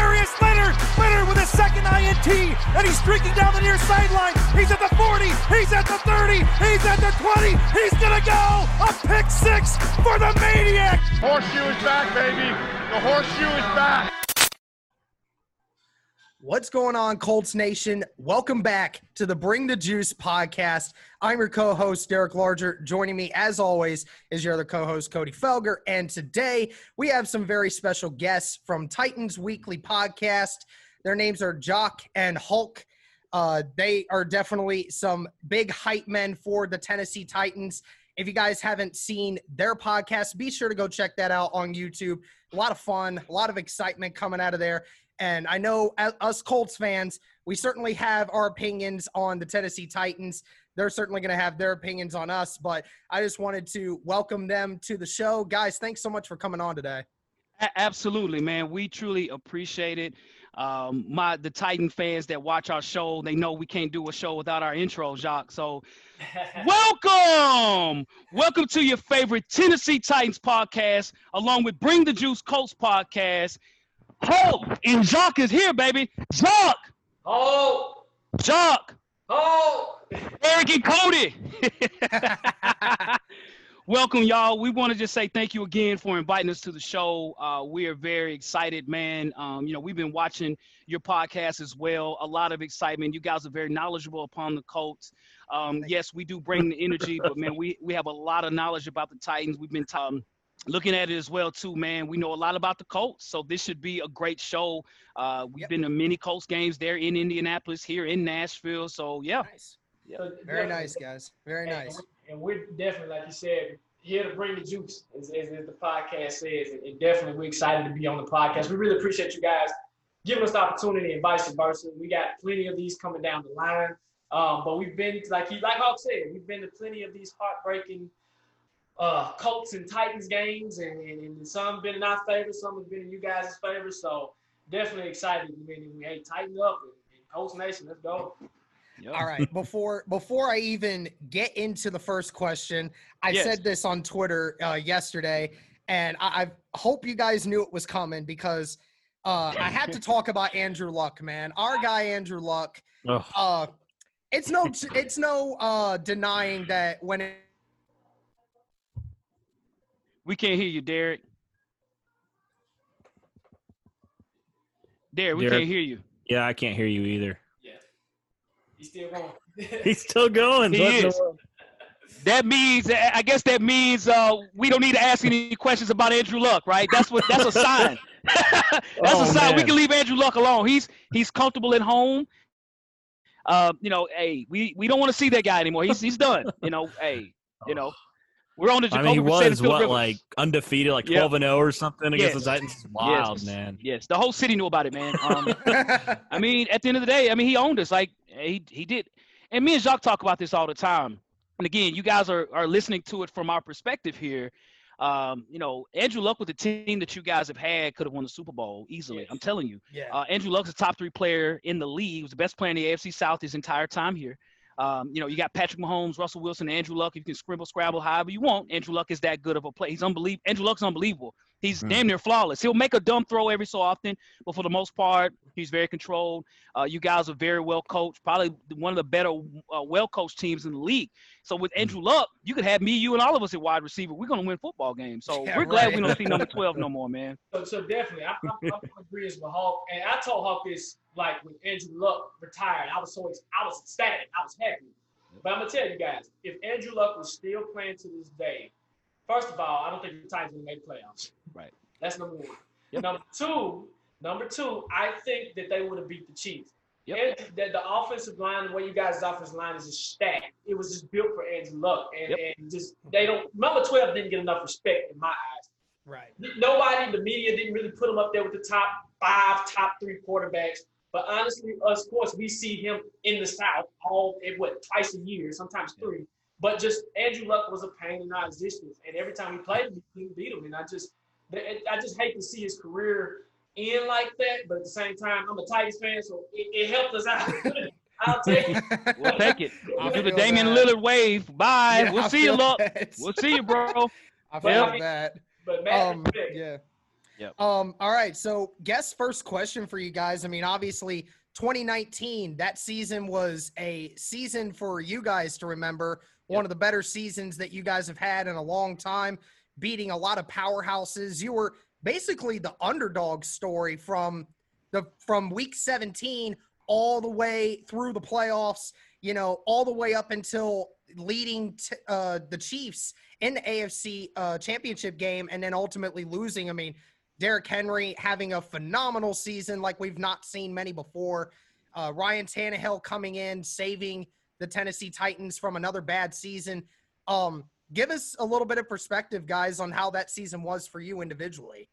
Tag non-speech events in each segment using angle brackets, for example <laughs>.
Darius Leonard. Leonard with a second INT, and he's streaking down the near sideline. He's at the 40. He's at the 30. He's at the 20. He's gonna go a pick six for the Maniac. Horseshoe is back, baby. The horseshoe is back. What's going on, Colts Nation? Welcome back to the Bring the Juice podcast. I'm your co host, Derek Larger. Joining me, as always, is your other co host, Cody Felger. And today we have some very special guests from Titans Weekly podcast. Their names are Jock and Hulk. Uh, they are definitely some big hype men for the Tennessee Titans. If you guys haven't seen their podcast, be sure to go check that out on YouTube. A lot of fun, a lot of excitement coming out of there. And I know us Colts fans, we certainly have our opinions on the Tennessee Titans. They're certainly going to have their opinions on us, but I just wanted to welcome them to the show. Guys, thanks so much for coming on today. Absolutely, man. We truly appreciate it. Um, my the Titan fans that watch our show, they know we can't do a show without our intro, Jacques. So, <laughs> welcome, welcome to your favorite Tennessee Titans podcast, along with Bring the Juice Colts podcast. Hope and Jock is here, baby. Jock. Oh. Jock. Oh. Eric and Cody. <laughs> Welcome, y'all. We want to just say thank you again for inviting us to the show. Uh, we are very excited, man. Um, you know, we've been watching your podcast as well. A lot of excitement. You guys are very knowledgeable upon the Colts. Um, yes, we do bring the energy, but man, we we have a lot of knowledge about the Titans. We've been um, looking at it as well too man. We know a lot about the colts so this should be a great show. Uh, we've yep. been to many colts games there in indianapolis here in nashville so yeah. Nice. yeah. Very nice guys. Very and, nice. and we're definitely like you said here to bring the juice as, as, as the podcast says and definitely we're excited to be on the podcast. We really appreciate you guys giving us the opportunity and vice versa. We got plenty of these coming down the line. Um, but we've been like you like Hawk said we've been to plenty of these heartbreaking uh, Colts and Titans games, and, and, and some been in our favor, some have been in you guys' favor. So definitely excited. I mean, we hey, Titan Up and, and Colts Nation, let's go. Yep. All right. Before before I even get into the first question, I yes. said this on Twitter uh, yesterday, and I, I, hope you guys knew it was coming because uh, I had to talk about Andrew Luck, man. Our guy Andrew Luck. Uh, it's no it's no uh, denying that when it we can't hear you, Derek. Derek, we Derek. can't hear you. Yeah, I can't hear you either. Yeah. He's still going. <laughs> He's still going. He is. That means, I guess that means uh, we don't need to ask any questions about Andrew Luck, right? That's what. That's a sign. <laughs> <laughs> that's oh, a sign. Man. We can leave Andrew Luck alone. He's he's comfortable at home. Uh, you know, hey, we, we don't want to see that guy anymore. He's he's done. You know, hey, you know, we're on the Jacoby I mean, he was what like undefeated, like twelve and zero or something against yes. the Titans. Wild yes. man. Yes, the whole city knew about it, man. Um, <laughs> I mean, at the end of the day, I mean, he owned us. Like he he did, and me and Jacques talk about this all the time. And again, you guys are are listening to it from our perspective here. Um, you know, Andrew Luck with the team that you guys have had could have won the Super Bowl easily. Yes. I'm telling you. Yeah. Uh, Andrew Luck's a top three player in the league. He was the best player in the AFC South his entire time here. Um, you know, you got Patrick Mahomes, Russell Wilson, Andrew Luck. You can scribble, scrabble, however you want. Andrew Luck is that good of a play. He's unbelievable. Andrew Luck's unbelievable. He's mm. damn near flawless. He'll make a dumb throw every so often, but for the most part, he's very controlled. Uh, you guys are very well coached, probably one of the better, uh, well coached teams in the league. So with mm. Andrew Luck, you could have me, you, and all of us at wide receiver. We're gonna win football games. So yeah, we're glad we don't see number <laughs> twelve no more, man. So, so definitely, I, I, I'm <laughs> agreeing with Hawk, and I told Hawk this like when Andrew Luck retired. I was so I was ecstatic. I was happy but I'm gonna tell you guys, if Andrew Luck was still playing to this day, first of all, I don't think the Titans would make playoffs. Right. That's number one. Yep. Number two, number two, I think that they would have beat the Chiefs. Yep. that the offensive line, the way you guys' offensive line is just stacked. It was just built for Andrew Luck, and, yep. and just they don't. Number twelve didn't get enough respect in my eyes. Right. Nobody, the media didn't really put him up there with the top five, top three quarterbacks. But honestly, us, of course, we see him in the South all eh, what twice a year, sometimes three. But just Andrew Luck was a pain in non-existence, and every time he played, we couldn't beat him. And I just, I just hate to see his career end like that. But at the same time, I'm a Titans fan, so it, it helped us out. <laughs> I'll take it. <laughs> We'll take it. <laughs> I'll do the Damian that. Lillard wave. Bye. Yeah, we'll I see you, Luck. We'll see you, bro. I feel Yep. that. But Matt, Um, yeah. Yep. Um, all right. So, guess first question for you guys. I mean, obviously, 2019, that season was a season for you guys to remember. One of the better seasons that you guys have had in a long time, beating a lot of powerhouses. You were basically the underdog story from the from week 17 all the way through the playoffs, you know, all the way up until leading t- uh, the Chiefs in the AFC uh, championship game and then ultimately losing. I mean, Derrick Henry having a phenomenal season like we've not seen many before. Uh, Ryan Tannehill coming in, saving the Tennessee Titans from another bad season. Um, give us a little bit of perspective, guys, on how that season was for you individually.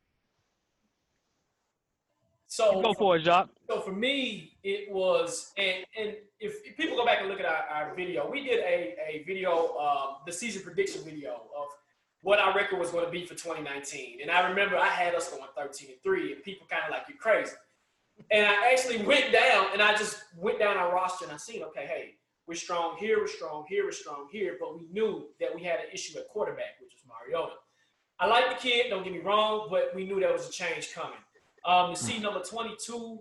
so Go for it, Jacques. So for me, it was, and and if, if people go back and look at our, our video, we did a, a video, um, the season prediction video of what our record was going to be for 2019. And I remember I had us going 13 and 3, and people kind of like, you're crazy. And I actually went down and I just went down our roster and I seen, okay, hey, we're strong here, we're strong here, we're strong here, but we knew that we had an issue at quarterback, which was Mariota. I like the kid, don't get me wrong, but we knew there was a change coming. Um, to see number 22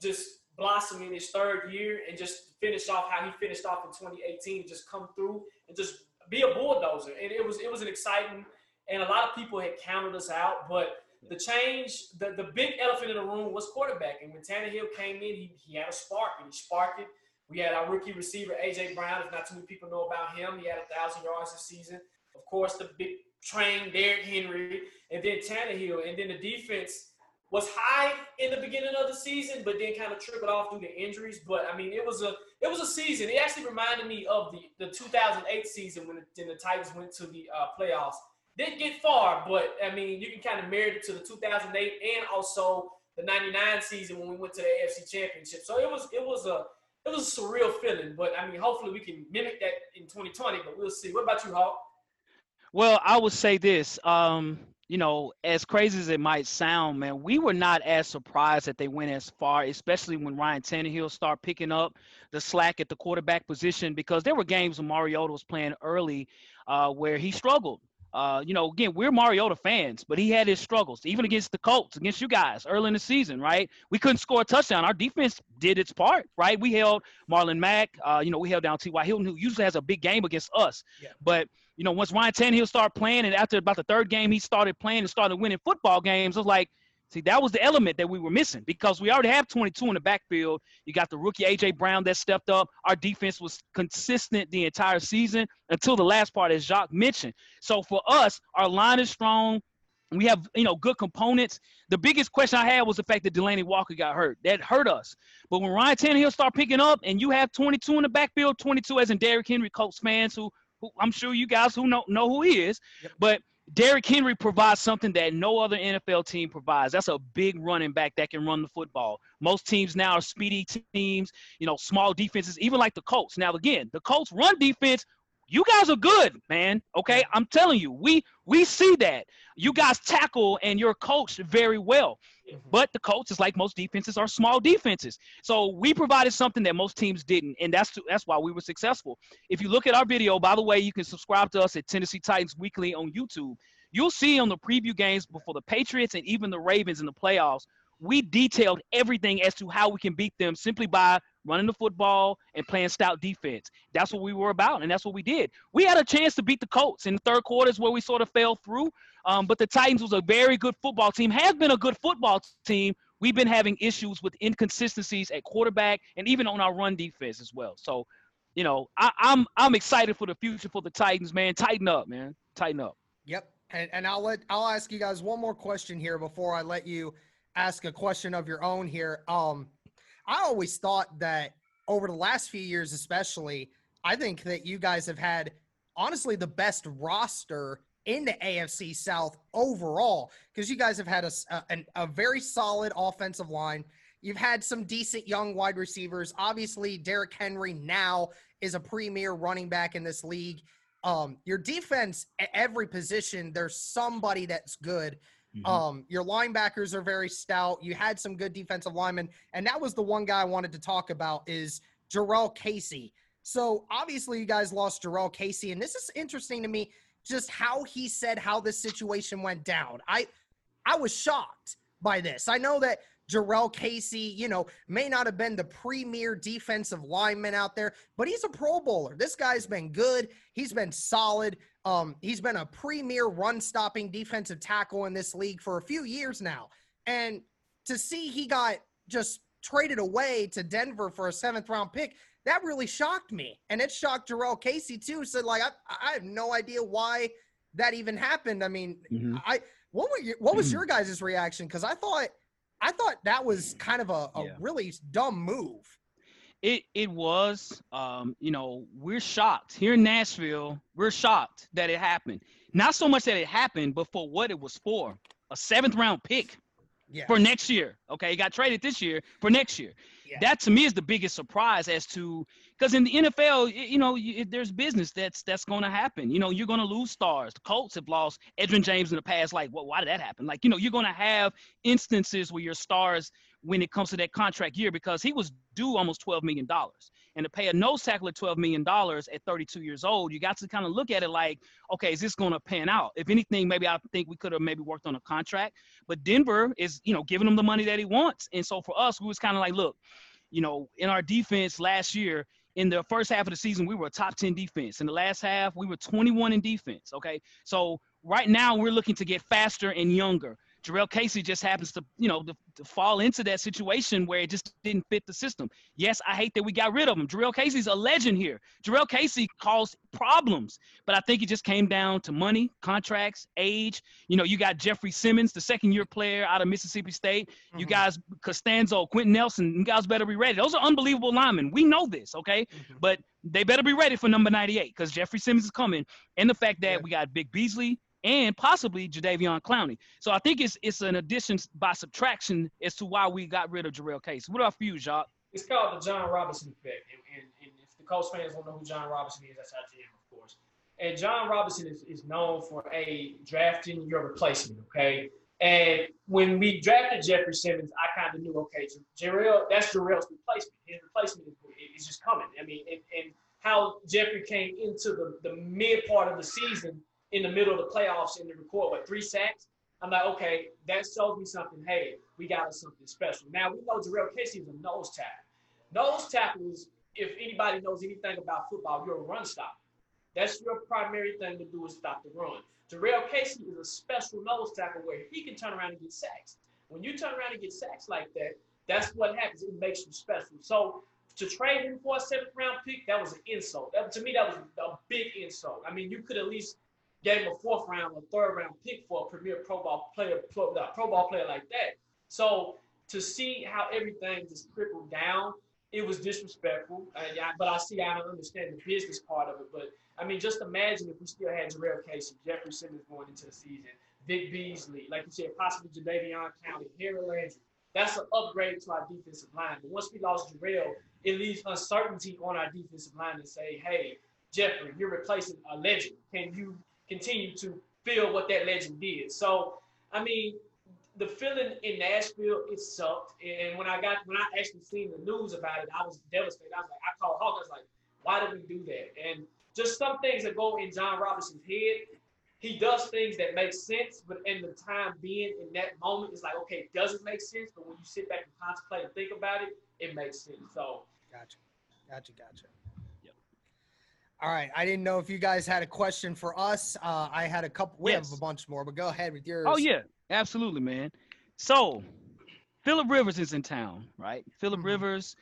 just blossom in his third year and just finish off how he finished off in 2018, just come through and just be a bulldozer. And it was it was an exciting, and a lot of people had counted us out, but the change, the, the big elephant in the room was quarterback. And when Tannehill came in, he, he had a spark and he sparked it. We had our rookie receiver, A.J. Brown. If not too many people know about him, he had a 1,000 yards this season. Of course, the big train, Derrick Henry, and then Tannehill. And then the defense was high in the beginning of the season, but then kind of trickled off due to injuries. But I mean, it was a it was a season. It actually reminded me of the, the 2008 season when the, the Titans went to the uh, playoffs. Didn't get far, but I mean, you can kind of marry it to the 2008 and also the 99 season when we went to the AFC Championship. So it was it was a it was a surreal feeling. But I mean, hopefully we can mimic that in 2020. But we'll see. What about you, Hawk? Well, I would say this. Um, you know, as crazy as it might sound, man, we were not as surprised that they went as far, especially when Ryan Tannehill started picking up the slack at the quarterback position, because there were games when Mariota was playing early uh, where he struggled. Uh, you know, again, we're Mariota fans, but he had his struggles, even against the Colts, against you guys early in the season, right? We couldn't score a touchdown. Our defense did its part, right? We held Marlon Mack. Uh, you know, we held down T.Y. Hilton, who usually has a big game against us. Yeah. But you know, once Ryan Tannehill started playing, and after about the third game, he started playing and started winning football games. it was like, see, that was the element that we were missing because we already have 22 in the backfield. You got the rookie AJ Brown that stepped up. Our defense was consistent the entire season until the last part, as Jacques mentioned. So for us, our line is strong. We have, you know, good components. The biggest question I had was the fact that Delanie Walker got hurt. That hurt us. But when Ryan Tannehill start picking up, and you have 22 in the backfield, 22 as in Derrick Henry, Colts fans who who I'm sure you guys who know know who he is. Yep. But Derrick Henry provides something that no other NFL team provides. That's a big running back that can run the football. Most teams now are speedy teams, you know, small defenses, even like the Colts. Now again, the Colts run defense, you guys are good, man. Okay? I'm telling you, we we see that. You guys tackle and you're coached very well. Mm-hmm. But the Colts, is like most defenses, are small defenses. So we provided something that most teams didn't, and that's that's why we were successful. If you look at our video, by the way, you can subscribe to us at Tennessee Titans Weekly on YouTube. You'll see on the preview games before the Patriots and even the Ravens in the playoffs, we detailed everything as to how we can beat them simply by running the football and playing stout defense. That's what we were about, and that's what we did. We had a chance to beat the Colts in the third quarters where we sort of fell through. Um, but the Titans was a very good football team, has been a good football team. We've been having issues with inconsistencies at quarterback and even on our run defense as well. So, you know, I, I'm I'm excited for the future for the Titans, man. Titan Up, man. Titan Up. Yep. And, and I'll let I'll ask you guys one more question here before I let you ask a question of your own here. Um, I always thought that over the last few years, especially, I think that you guys have had honestly the best roster in the AFC South overall because you guys have had a, a- a very solid offensive line. You've had some decent young wide receivers. Obviously, Derrick Henry now is a premier running back in this league. Um, your defense, at every position, there's somebody that's good. Mm-hmm. Um, your linebackers are very stout. You had some good defensive linemen, and that was the one guy I wanted to talk about is Jurrell Casey. So obviously, you guys lost Jurrell Casey, and this is interesting to me, just how he said how this situation went down. I I was shocked by this. I know that Jurrell Casey, you know, may not have been the premier defensive lineman out there, but he's a Pro Bowler. This guy's been good. He's been solid. Um, he's been a premier run stopping defensive tackle in this league for a few years now. And to see he got just traded away to Denver for a seventh round pick, that really shocked me. And it shocked Jurrell Casey too. So like I, I have no idea why that even happened. I mean, mm-hmm. I what were your, what was your guys' reaction? Because I thought I thought that was kind of a, a yeah. really dumb move. It it was. Um, you know, we're shocked here in Nashville. We're shocked that it happened. Not so much that it happened, but for what it was for. A seventh round pick yes. for next year. Okay, he got traded this year for next year. Yeah. That to me is the biggest surprise as to because in the NFL, you know, there's business that's that's going to happen. You know, you're going to lose stars. The Colts have lost Edgerrin James in the past. Like, well, why did that happen? Like, you know, you're going to have instances where your stars when it comes to that contract year because he was due almost $12 million. And to pay a nose tackle at $12 million at 32 years old, you got to kind of look at it like, okay, is this going to pan out? If anything, maybe I think we could have maybe worked on a contract. But Denver is, you know, giving him the money that he wants. And so for us, we was kind of like, look, you know, in our defense last year, in the first half of the season, we were a top 10 defense. In the last half, we were 21 in defense. Okay. So right now, we're looking to get faster and younger. Jurrell Casey just happens to, you know, to, to, fall into that situation where it just didn't fit the system. Yes, I hate that we got rid of him. Jurrell Casey's a legend here. Jurrell Casey caused problems, but I think it just came down to money, contracts, age. You know, you got Jeffrey Simmons, the second year player out of Mississippi State. Mm-hmm. You guys, Castonzo, Quenton Nelson, you guys better be ready. Those are unbelievable linemen. We know this, okay? Mm-hmm. But they better be ready for number 98 because Jeffrey Simmons is coming. And the fact that yeah. we got Vic Beasley, and possibly Jadeveon Clowney. So I think it's it's an addition by subtraction as to why we got rid of Jurrell Case. What are you, Jacques? It's called the Jon Robinson effect. And, and, and if the Colts fans don't know who Jon Robinson is, that's our GM, of course. And Jon Robinson is, is known for a drafting your replacement, okay? And when we drafted Jeffrey Simmons, I kind of knew, okay, Jurrell, that's Jurrell's replacement. His replacement is, is just coming. I mean, and, and how Jeffrey came into the, the mid part of the season in the middle of the playoffs and to record what three sacks. I'm like, okay, that shows me something. Hey, we got something special. Now we know Jurrell Casey is a nose tackle. Nose tackles, if anybody knows anything about football, you're a run stopper. That's your primary thing to do is stop the run. Jurrell Casey is a special nose tackle where he can turn around and get sacks. When you turn around and get sacks like that, that's what happens. It makes you special. So to trade him for a seventh round pick, that was an insult. That, to me, that was a big insult. I mean, you could at least gave him a fourth round or third round pick for a premier Pro Bowl player, pro, Pro Bowl player like that. So to see how everything just trickled down, it was disrespectful. Uh, yeah, but I see, I don't understand the business part of it. But I mean, just imagine if we still had Jurrell Casey, Jeffrey Simmons going into the season, Vic Beasley, like you said, possibly Jadeveon Clowney, Harold Landry. That's an upgrade to our defensive line. But once we lost Jurrell, it leaves uncertainty on our defensive line to say, hey, Jeffrey, you're replacing a legend. Can you continue to feel what that legend did. So, I mean, the feeling in Nashville, it sucked. And when I got when I actually seen the news about it, I was devastated. I was like, I called Hawk. I was like, why did we do that? And just some things that go in Jon Robinson's head. He does things that make sense, but in the time being in that moment, it's like, okay, it doesn't make sense. But when you sit back and contemplate and think about it, it makes sense. So, gotcha, gotcha, gotcha. All right. I didn't know if you guys had a question for us. Uh, I had a couple. We yes. have a bunch more, but go ahead with yours. Oh yeah, absolutely, man. So, Philip Rivers is in town, right? Philip mm-hmm. Rivers,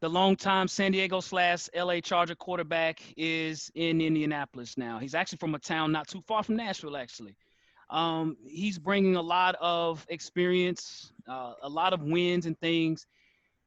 the longtime San Diego slash LA Charger quarterback, is in Indianapolis now. He's actually from a town not too far from Nashville, actually. Um, he's bringing a lot of experience, uh, a lot of wins and things.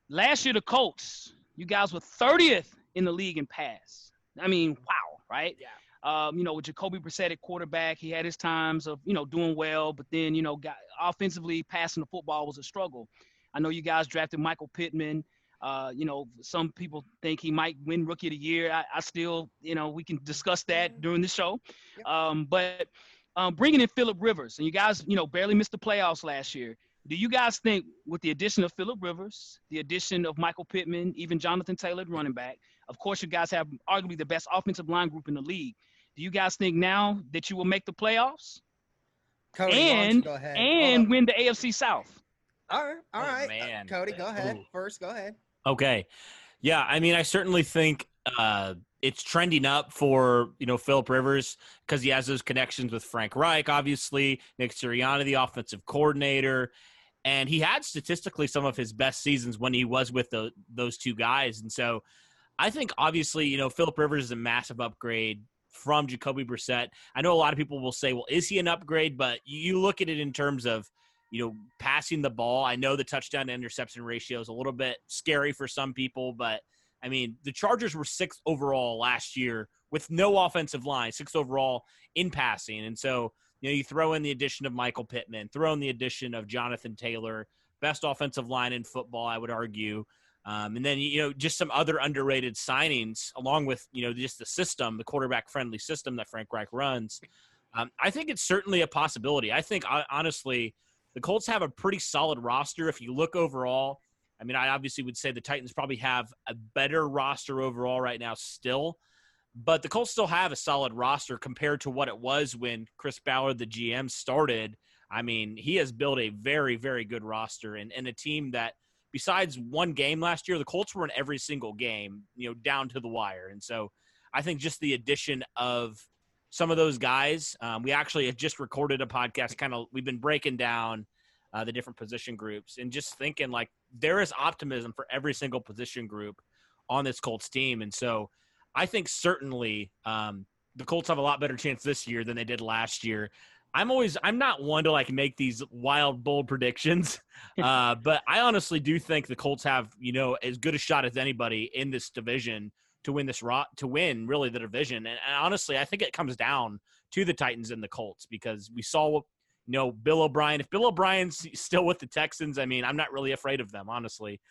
Last year, the Colts, you guys were 30th in the league in pass. I mean, wow, right? Yeah. Um, you know, with Jacoby Brissett at quarterback, he had his times of, you know, doing well, but then, you know, got offensively passing the football was a struggle. I know you guys drafted Michael Pittman. Uh, you know, some people think he might win Rookie of the Year. I, I still, you know, we can discuss that Mm-hmm. during the show. Um, but um, bringing in Philip Rivers, and you guys, you know, barely missed the playoffs last year. Do you guys think, with the addition of Philip Rivers, the addition of Michael Pittman, even Jonathan Taylor, running back, of course, you guys have arguably the best offensive line group in the league. Do you guys think now that you will make the playoffs Cody, why don't you and go ahead. and Hold win the AFC South? on. all right, Oh, right. Uh. Cody, go ahead. Ooh. First, go ahead. Okay. Yeah, I mean, I certainly think uh, it's trending up for you know Philip Rivers because he has those connections with Frank Reich, obviously Nick Sirianni, the offensive coordinator, and he had statistically some of his best seasons when he was with the, those two guys, and so I think obviously you know Philip Rivers is a massive upgrade from Jacoby Brissett. I know a lot of people will say, well, is he an upgrade? But you look at it in terms of you know, passing the ball. I know the touchdown to interception ratio is a little bit scary for some people, but I mean, the Chargers were sixth overall last year with no offensive line, sixth overall in passing. And so, you know, you throw in the addition of Michael Pittman, throw in the addition of Jonathan Taylor, best offensive line in football, I would argue. Um, and then, you know, just some other underrated signings along with, you know, just the system, the quarterback friendly system that Frank Reich runs. Um, I think it's certainly a possibility. I think, honestly, the Colts have a pretty solid roster. If you look overall, I mean, I obviously would say the Titans probably have a better roster overall right now still, but the Colts still have a solid roster compared to what it was when Chris Ballard, the GM, started. I mean, he has built a very, very good roster and, and a team that, besides one game last year, the Colts were in every single game, you know, down to the wire. And so I think just the addition of some of those guys. Um, we actually have just recorded a podcast. Kind of, we've been breaking down uh, the different position groups and just thinking like there is optimism for every single position group on this Colts team. And so, I think certainly um, the Colts have a lot better chance this year than they did last year. I'm always I'm not one to like make these wild bold predictions, <laughs> uh, but I honestly do think the Colts have you know as good a shot as anybody in this division to win this rot to win really the division. And, and honestly, I think it comes down to the Titans and the Colts because we saw what you know Bill O'Brien. If Bill O'Brien's <laughs> still with the Texans, I mean I'm not really afraid of them honestly.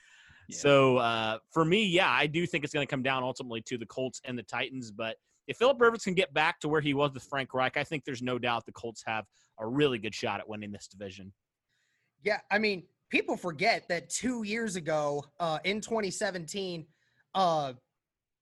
Yeah. So uh, for me, yeah, I do think it's going to come down ultimately to the Colts and the Titans. But if Philip Rivers can get back to where he was with Frank Reich, I think there's no doubt the Colts have a really good shot at winning this division. Yeah, I mean, people forget that two years ago, uh, in 2017, uh,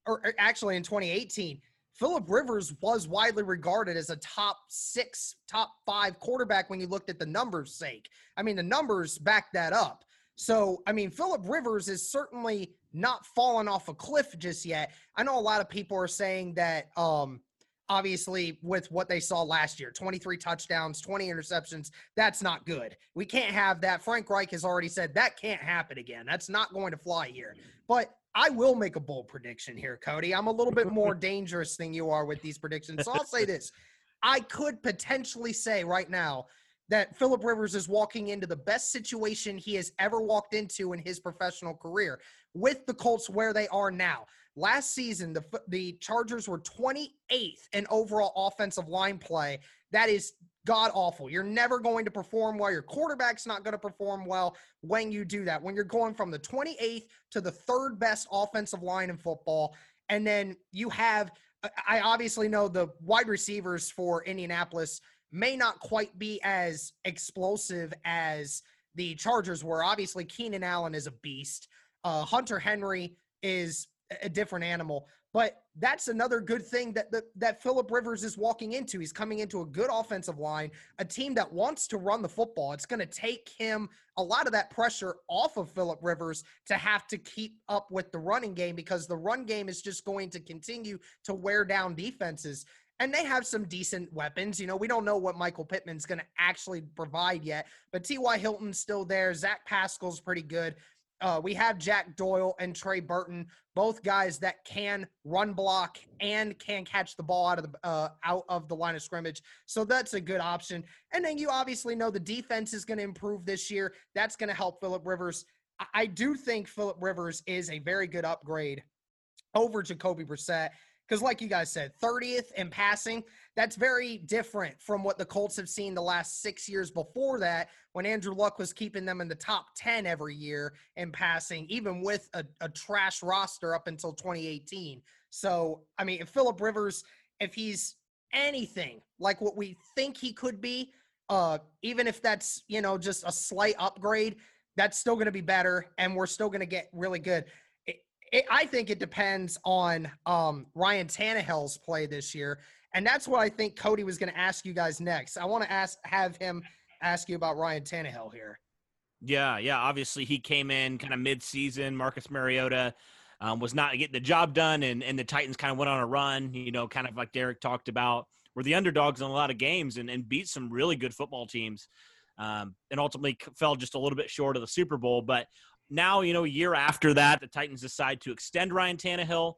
or, or actually in 2018, Philip Rivers was widely regarded as a top six, top five quarterback when you looked at the numbers' sake. I mean, the numbers back that up. So, I mean, Philip Rivers is certainly not fallen off a cliff just yet. I know a lot of people are saying that, um, obviously, with what they saw last year 23 touchdowns, 20 interceptions, that's not good. We can't have that. Frank Reich has already said that can't happen again. That's not going to fly here. But I will make a bold prediction here, Cody. I'm a little bit more <laughs> dangerous than you are with these predictions. So I'll say <laughs> this. I could potentially say right now that Philip Rivers is walking into the best situation he has ever walked into in his professional career with the Colts where they are now. Last season, the the Chargers were 28th in overall offensive line play. That is god awful. You're never going to perform well. Your quarterback's not going to perform well when you do that. When you're going from the 28th to the third best offensive line in football, and then you have I obviously know the wide receivers for Indianapolis may not quite be as explosive as the Chargers were. Obviously, Keenan Allen is a beast. Uh, Hunter Henry is a different animal. But that's another good thing that that, that Philip Rivers is walking into. He's coming into a good offensive line, a team that wants to run the football. It's going to take him a lot of that pressure off of Philip Rivers to have to keep up with the running game because the run game is just going to continue to wear down defenses. And they have some decent weapons. You know, we don't know what Michael Pittman's going to actually provide yet, but T.Y. Hilton's still there. Zach Pascal's pretty good. Uh, we have Jack Doyle and Trey Burton, both guys that can run block and can catch the ball out of the uh, out of the line of scrimmage. So that's a good option. And then you obviously know the defense is going to improve this year. That's going to help Philip Rivers. I, I do think Philip Rivers is a very good upgrade over Jacoby Brissett. Because, like you guys said, 30th in passing, that's very different from what the Colts have seen the last six years before that, when Andrew Luck was keeping them in the top 10 every year in passing, even with a, a trash roster up until 2018. So, I mean, if Philip Rivers, if he's anything like what we think he could be, uh, even if that's, you know, just a slight upgrade, that's still going to be better and we're still going to get really good. It, I think it depends on um, Ryan Tannehill's play this year, and that's what I think Cody was going to ask you guys next. I want to ask, have him ask you about Ryan Tannehill here. Yeah, yeah. Obviously, he came in kind of mid-season. Marcus Mariota um, was not getting the job done, and and the Titans kind of went on a run. You know, kind of like Derek talked about, were the underdogs in a lot of games and, and beat some really good football teams. Um, and ultimately fell just a little bit short of the Super Bowl. But now, you know, a year after that, the Titans decide to extend Ryan Tannehill.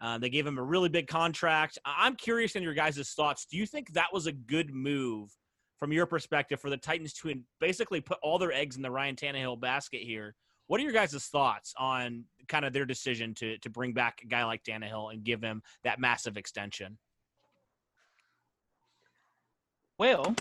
Uh, they gave him a really big contract. I'm curious in your guys' thoughts. Do you think that was a good move from your perspective for the Titans to basically put all their eggs in the Ryan Tannehill basket here? What are your guys' thoughts on kind of their decision to to bring back a guy like Tannehill and give him that massive extension? Well,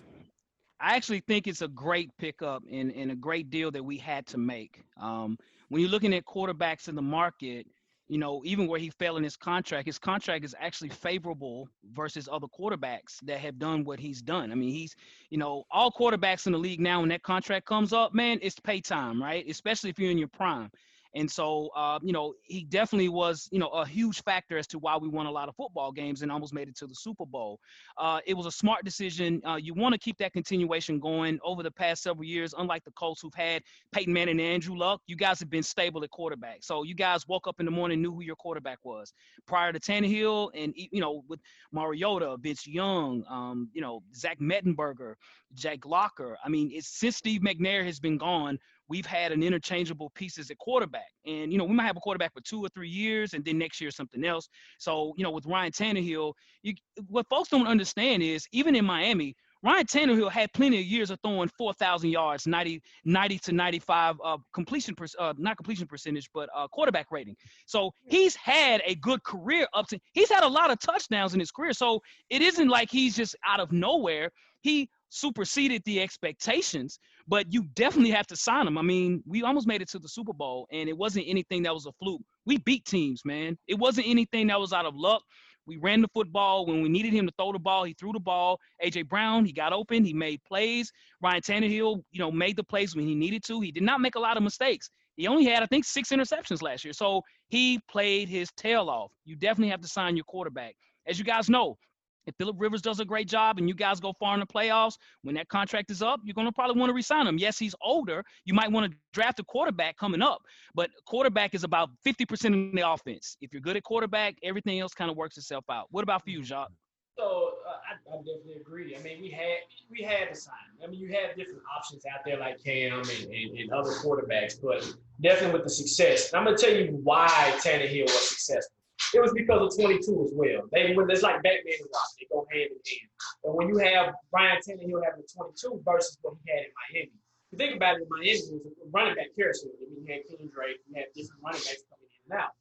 I actually think it's a great pickup and, and a great deal that we had to make. Um, when you're looking at quarterbacks in the market, you know, even where he fell in his contract, his contract is actually favorable versus other quarterbacks that have done what he's done. I mean, he's, you know, all quarterbacks in the league now, when that contract comes up, man, it's pay time, right? Especially if you're in your prime. And so, uh, you know, he definitely was, you know, a huge factor as to why we won a lot of football games and almost made it to the Super Bowl. Uh, it was a smart decision. Uh, you want to keep that continuation going over the past several years. Unlike the Colts, who've had Peyton Manning and Andrew Luck, you guys have been stable at quarterback. So you guys woke up in the morning knew who your quarterback was. Prior to Tannehill, and you know, with Mariota, Vince Young, um, you know, Zach Mettenberger, Jake Locker. I mean, it's since Steve McNair has been gone we've had an interchangeable pieces at quarterback. And, you know, we might have a quarterback for two or three years and then next year something else. So, you know, with Ryan Tannehill, you, what folks don't understand is even in Miami, Ryan Tannehill had plenty of years of throwing 4,000 yards, 90, 90 to 95 uh, completion, per, uh, not completion percentage, but uh, quarterback rating. So he's had a good career up to, he's had a lot of touchdowns in his career. So it isn't like he's just out of nowhere. He superseded the expectations, but you definitely have to sign him. I mean, we almost made it to the Super Bowl, and it wasn't anything that was a fluke. We beat teams, man. It wasn't anything that was out of luck. We ran the football when we needed him to throw the ball. He threw the ball. AJ Brown, he got open. He made plays. Ryan Tannehill, you know, made the plays when he needed to. He did not make a lot of mistakes. He only had, I think, six interceptions last year. So he played his tail off. You definitely have to sign your quarterback. As you guys know, if Philip Rivers does a great job and you guys go far in the playoffs, when that contract is up, you're going to probably want to resign him. Yes, he's older. You might want to draft a quarterback coming up, but quarterback is about 50% of the offense. If you're good at quarterback, everything else kind of works itself out. What about for you, Jacques? So uh, I, I, definitely agree. I mean, we had we had to sign. I mean, you have different options out there like Cam and, and, and other quarterbacks, but definitely with the success. And I'm gonna tell you why Tannehill was successful it was because of 22 as well. They when it's like Batman and they go hand in hand. But when you have Ryan Tannehill having a 22 versus what he had in Miami, you think about it, in Miami was a running back carousel. I mean, he had Drake, he had different running backs coming in and out.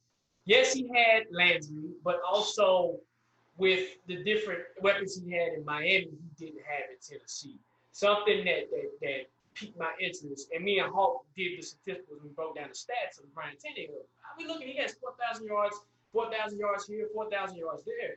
Yes, he had Landry, but also with the different weapons he had in Miami, he didn't have in Tennessee. Something that that, that piqued my interest. And me and Hawk did the statistics and broke down the stats of Ryan Tannehill. I mean, looking, he has 4,000 yards 4,000 yards here, 4,000 yards there.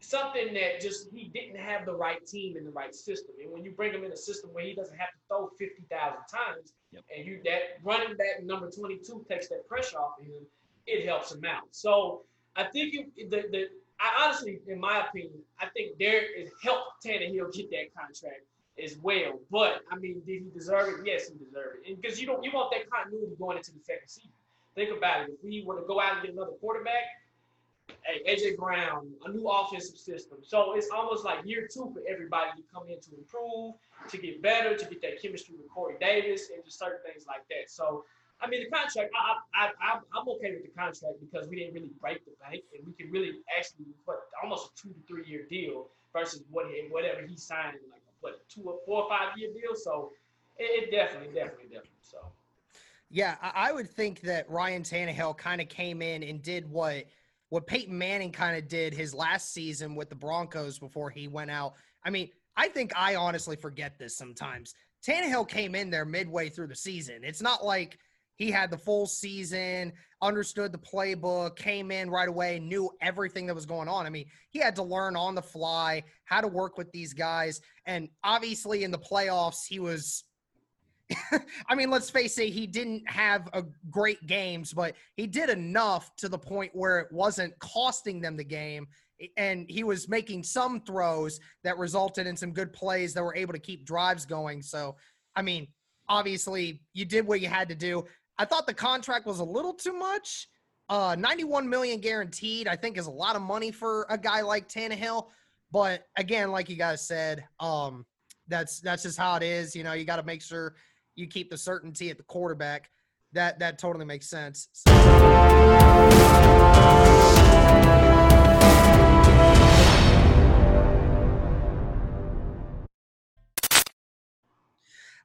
Something that just he didn't have the right team and the right system. And when you bring him in a system where he doesn't have to throw 50,000 times, yep. and you that running back number 22 takes that pressure off of him, it helps him out. So I think it, the, the I honestly, in my opinion, I think there is help Tannehill get that contract as well. But I mean, did he deserve it? Yes, he deserved it. And Because you don't you want that continuity going into the second season. Think about it. If we were to go out and get another quarterback, hey, AJ Brown, a new offensive system. So it's almost like year two for everybody to come in to improve, to get better, to get that chemistry with Corey Davis, and just certain things like that. So, I mean, the contract, I, I, I, I'm okay with the contract because we didn't really break the bank, and we can really actually put almost a two to three year deal versus what whatever he signed, like what two or four or five year deal. So, it, it definitely, definitely, definitely. So. Yeah, I would think that Ryan Tannehill kind of came in and did what what Peyton Manning kind of did his last season with the Broncos before he went out. I mean, I think I honestly forget this sometimes. Tannehill came in there midway through the season. It's not like he had the full season, understood the playbook, came in right away, knew everything that was going on. I mean, he had to learn on the fly how to work with these guys. And obviously, in the playoffs, he was. <laughs> I mean, let's face it, he didn't have a great games, but he did enough to the point where it wasn't costing them the game. And he was making some throws that resulted in some good plays that were able to keep drives going. So, I mean, obviously, you did what you had to do. I thought the contract was a little too much. Uh, 91 million guaranteed, I think, is a lot of money for a guy like Tannehill. But again, like you guys said, um, that's that's just how it is. You know, you got to make sure you keep the certainty at the quarterback. That that totally makes sense. So-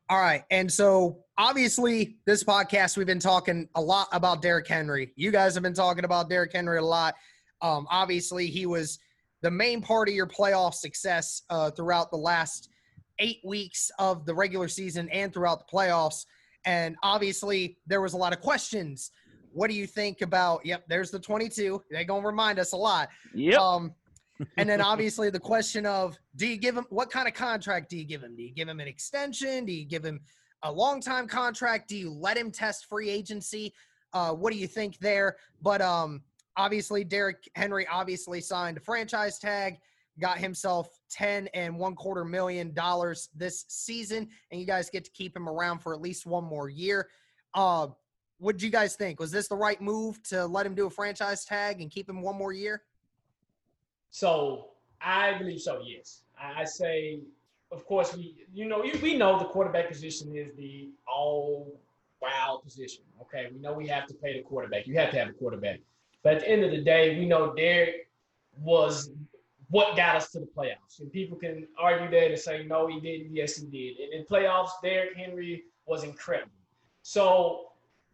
All right. And so obviously, this podcast, we've been talking a lot about Derrick Henry. You guys have been talking about Derrick Henry a lot. Um, obviously, he was the main part of your playoff success uh, throughout the last eight weeks of the regular season and throughout the playoffs. And obviously, there was a lot of questions. What do you think about? Yep, there's the 22. They're going to remind us a lot. Yep. Um, and then <laughs> obviously the question of do you give him what kind of contract do you give him? Do you give him an extension? Do you give him a long time contract? Do you let him test free agency? Uh, what do you think there? But um, obviously Derrick Henry obviously signed a franchise tag, got himself ten and one quarter million dollars this season, and you guys get to keep him around for at least one more year. Uh, what did you guys think? Was this the right move to let him do a franchise tag and keep him one more year? So I believe so. Yes, I, I say, of course, we you know we know the quarterback position is the all wild position. Okay, we know we have to pay the quarterback. You have to have a quarterback. But at the end of the day, we know Derrick was what got us to the playoffs. And people can argue that and say, no, he didn't. Yes, he did. And in playoffs, Derrick Henry was incredible. So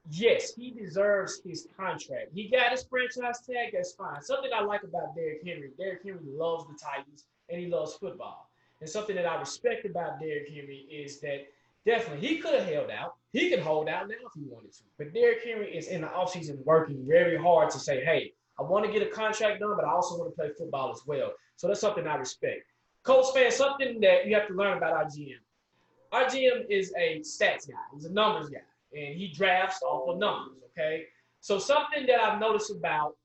yes, he deserves his contract. He got his franchise tag, that's fine. Something I like about Derrick Henry, Derrick Henry loves the Titans and he loves football. And something that I respect about Derrick Henry is that definitely he could have held out. He could hold out now if he wanted to. But Derrick Henry is in the offseason working very hard to say, hey, I want to get a contract done, but I also want to play football as well. So that's something I respect. Colts fans, something that you have to learn about our GM. Our GM is a stats guy. He's a numbers guy and he drafts off of numbers. Okay, so something that I've noticed about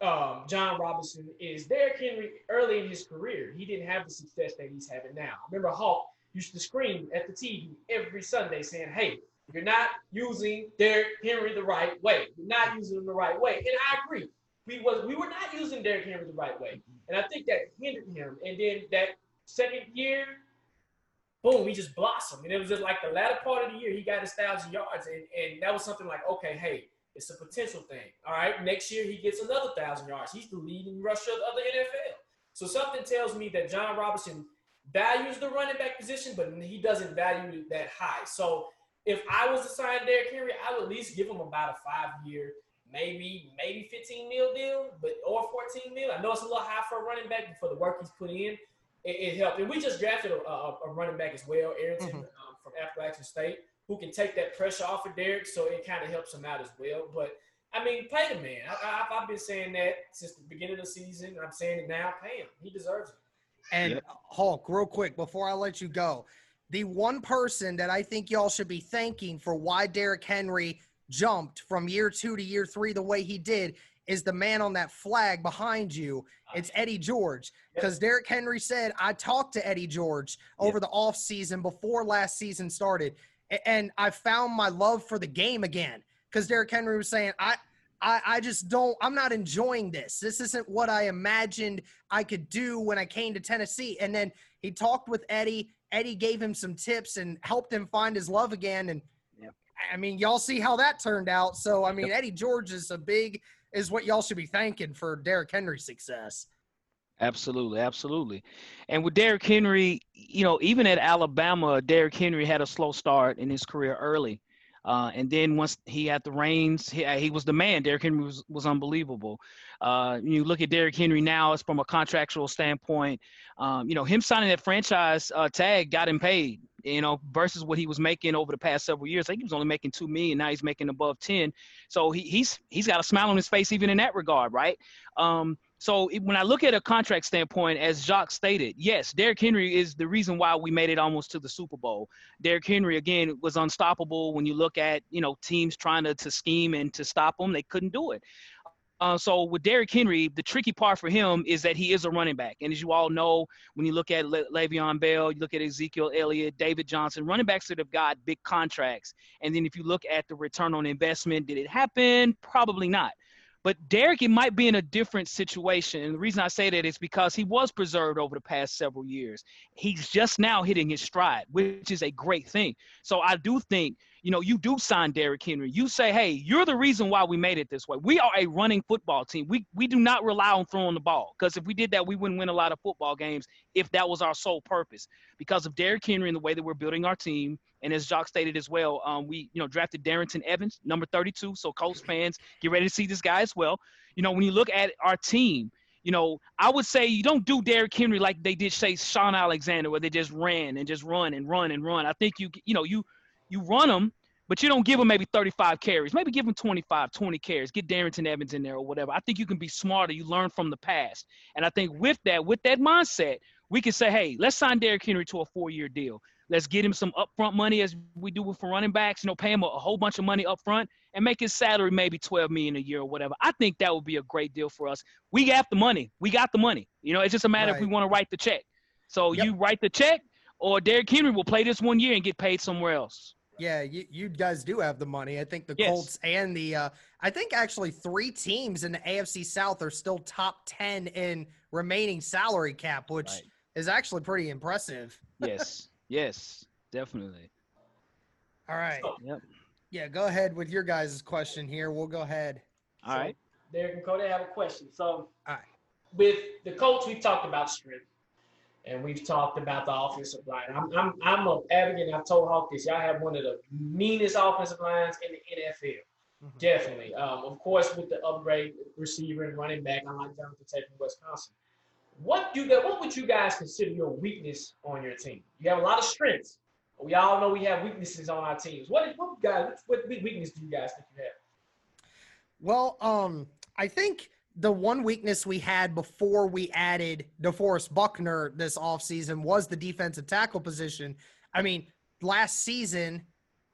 um, Jon Robinson is Derrick Henry early in his career, he didn't have the success that he's having now. I remember Hawk used to scream at the TV every Sunday saying, "Hey, you're not using Derrick Henry the right way. You're not using him the right way." And I agree. We was we were not using Derrick Henry the right way, and I think that hindered him. And then that second year, boom, he just blossomed. And it was just like the latter part of the year, he got his thousand yards. And, and that was something like, okay, hey, it's a potential thing. All right, next year he gets another thousand yards. He's the leading rusher of the NFL. So something tells me that Jon Robinson values the running back position, but he doesn't value it that high. So if I was to sign Derrick Henry, I would at least give him about a five-year, maybe maybe 15 mil deal, but or 14 mil. I know it's a little high for a running back but for the work he's put in it, it helped. And we just drafted a, a, a running back as well, Darrynton mm-hmm. um, from Appalachian State, who can take that pressure off of Derrick, so it kind of helps him out as well. But I mean, pay the man. I, have been saying that since the beginning of the season. I'm saying it now. Pay him. He deserves it. And yep. Hulk, real quick before I let you go, the one person that I think y'all should be thanking for why Derrick Henry jumped from year two to year three the way he did is the man on that flag behind you. Ah. It's Eddie George. Because Derrick Henry said, I talked to Eddie George over the off season before last season started. And I found my love for the game again. Because Derrick Henry was saying, I, I, I just don't, I'm not enjoying this. This isn't what I imagined I could do when I came to Tennessee. And then he talked with Eddie. Eddie gave him some tips and helped him find his love again. And I mean, y'all see how that turned out. So, I mean, Eddie George is a big is what y'all should be thanking for Derrick Henry's success. Absolutely, absolutely. And with Derrick Henry, you know, even at Alabama, Derrick Henry had a slow start in his career early. Uh, and then once he had the reins, he, he was the man. Derrick Henry was, was unbelievable. Uh, you look at Derrick Henry now, it's from a contractual standpoint. Um, you know, him signing that franchise uh, tag got him paid. You know, versus what he was making over the past several years. I think he was only making two million. Now he's making above ten. So he, he's he's got a smile on his face even in that regard, right? Um, so when I look at a contract standpoint, as Jacques stated, yes, Derrick Henry is the reason why we made it almost to the Super Bowl. Derrick Henry again was unstoppable. When you look at you know teams trying to to scheme and to stop him, they couldn't do it. Uh, so with Derrick Henry, the tricky part for him is that he is a running back, and as you all know, when you look at Le- Le'Veon Bell, you look at Ezekiel Elliott, David Johnson, running backs that have got big contracts, and then if you look at the return on investment, did it happen? Probably not. But Derrick, it might be in a different situation. And the reason I say that is because he was preserved over the past several years. He's just now hitting his stride, which is a great thing. So I do think you know, you do sign Derrick Henry. You say, hey, you're the reason why we made it this way. We are a running football team. We we do not rely on throwing the ball because if we did that, we wouldn't win a lot of football games if that was our sole purpose. Because of Derrick Henry and the way that we're building our team, and as Jock stated as well, um, we you know drafted Darrynton Evans, number 32. So Colts fans, get ready to see this guy as well. You know, when you look at our team, you know, I would say you don't do Derrick Henry like they did say Shaun Alexander, where they just ran and just run and run and run. I think you you know you you run them, but you don't give them maybe 35 carries. Maybe give them 25, 20 carries. Get Darrynton Evans in there or whatever. I think you can be smarter. You learn from the past. And I think with that, with that mindset, we can say, hey, let's sign Derrick Henry to a four-year deal. Let's get him some upfront money as we do for running backs. You know, pay him a, a whole bunch of money upfront and make his salary maybe 12 million a year or whatever. I think that would be a great deal for us. We got the money. We got the money. You know, it's just a matter right. if we want to write the check. So yep. you write the check, or Derrick Henry will play this one year and get paid somewhere else. Yeah, you, you guys do have the money. I think the yes. Colts and the uh, I think actually three teams in the AFC South are still top ten in remaining salary cap, which right. is actually pretty impressive. yes, <laughs> yes, definitely. All right. Yep. Yeah, go ahead with your guys' question here. We'll go ahead. All so, right. Derek and Cody have a question. So, all right. with the Colts, we've talked about strength and we've talked about the offensive line. I'm I'm I'm a advocate. I've told Hawk this. Y'all have one of the meanest offensive lines in the NFL. Mm-hmm. Definitely. Um, of course, with the upgrade receiver and running back, I like Jonathan Tate from Wisconsin. What do you what would you guys consider your weakness on your team? You have a lot of strengths. We all know we have weaknesses on our teams. What what guys what weakness do you guys think you have? Well, um, I think the one weakness we had before we added DeForest Buckner this offseason was the defensive tackle position. I mean, last season,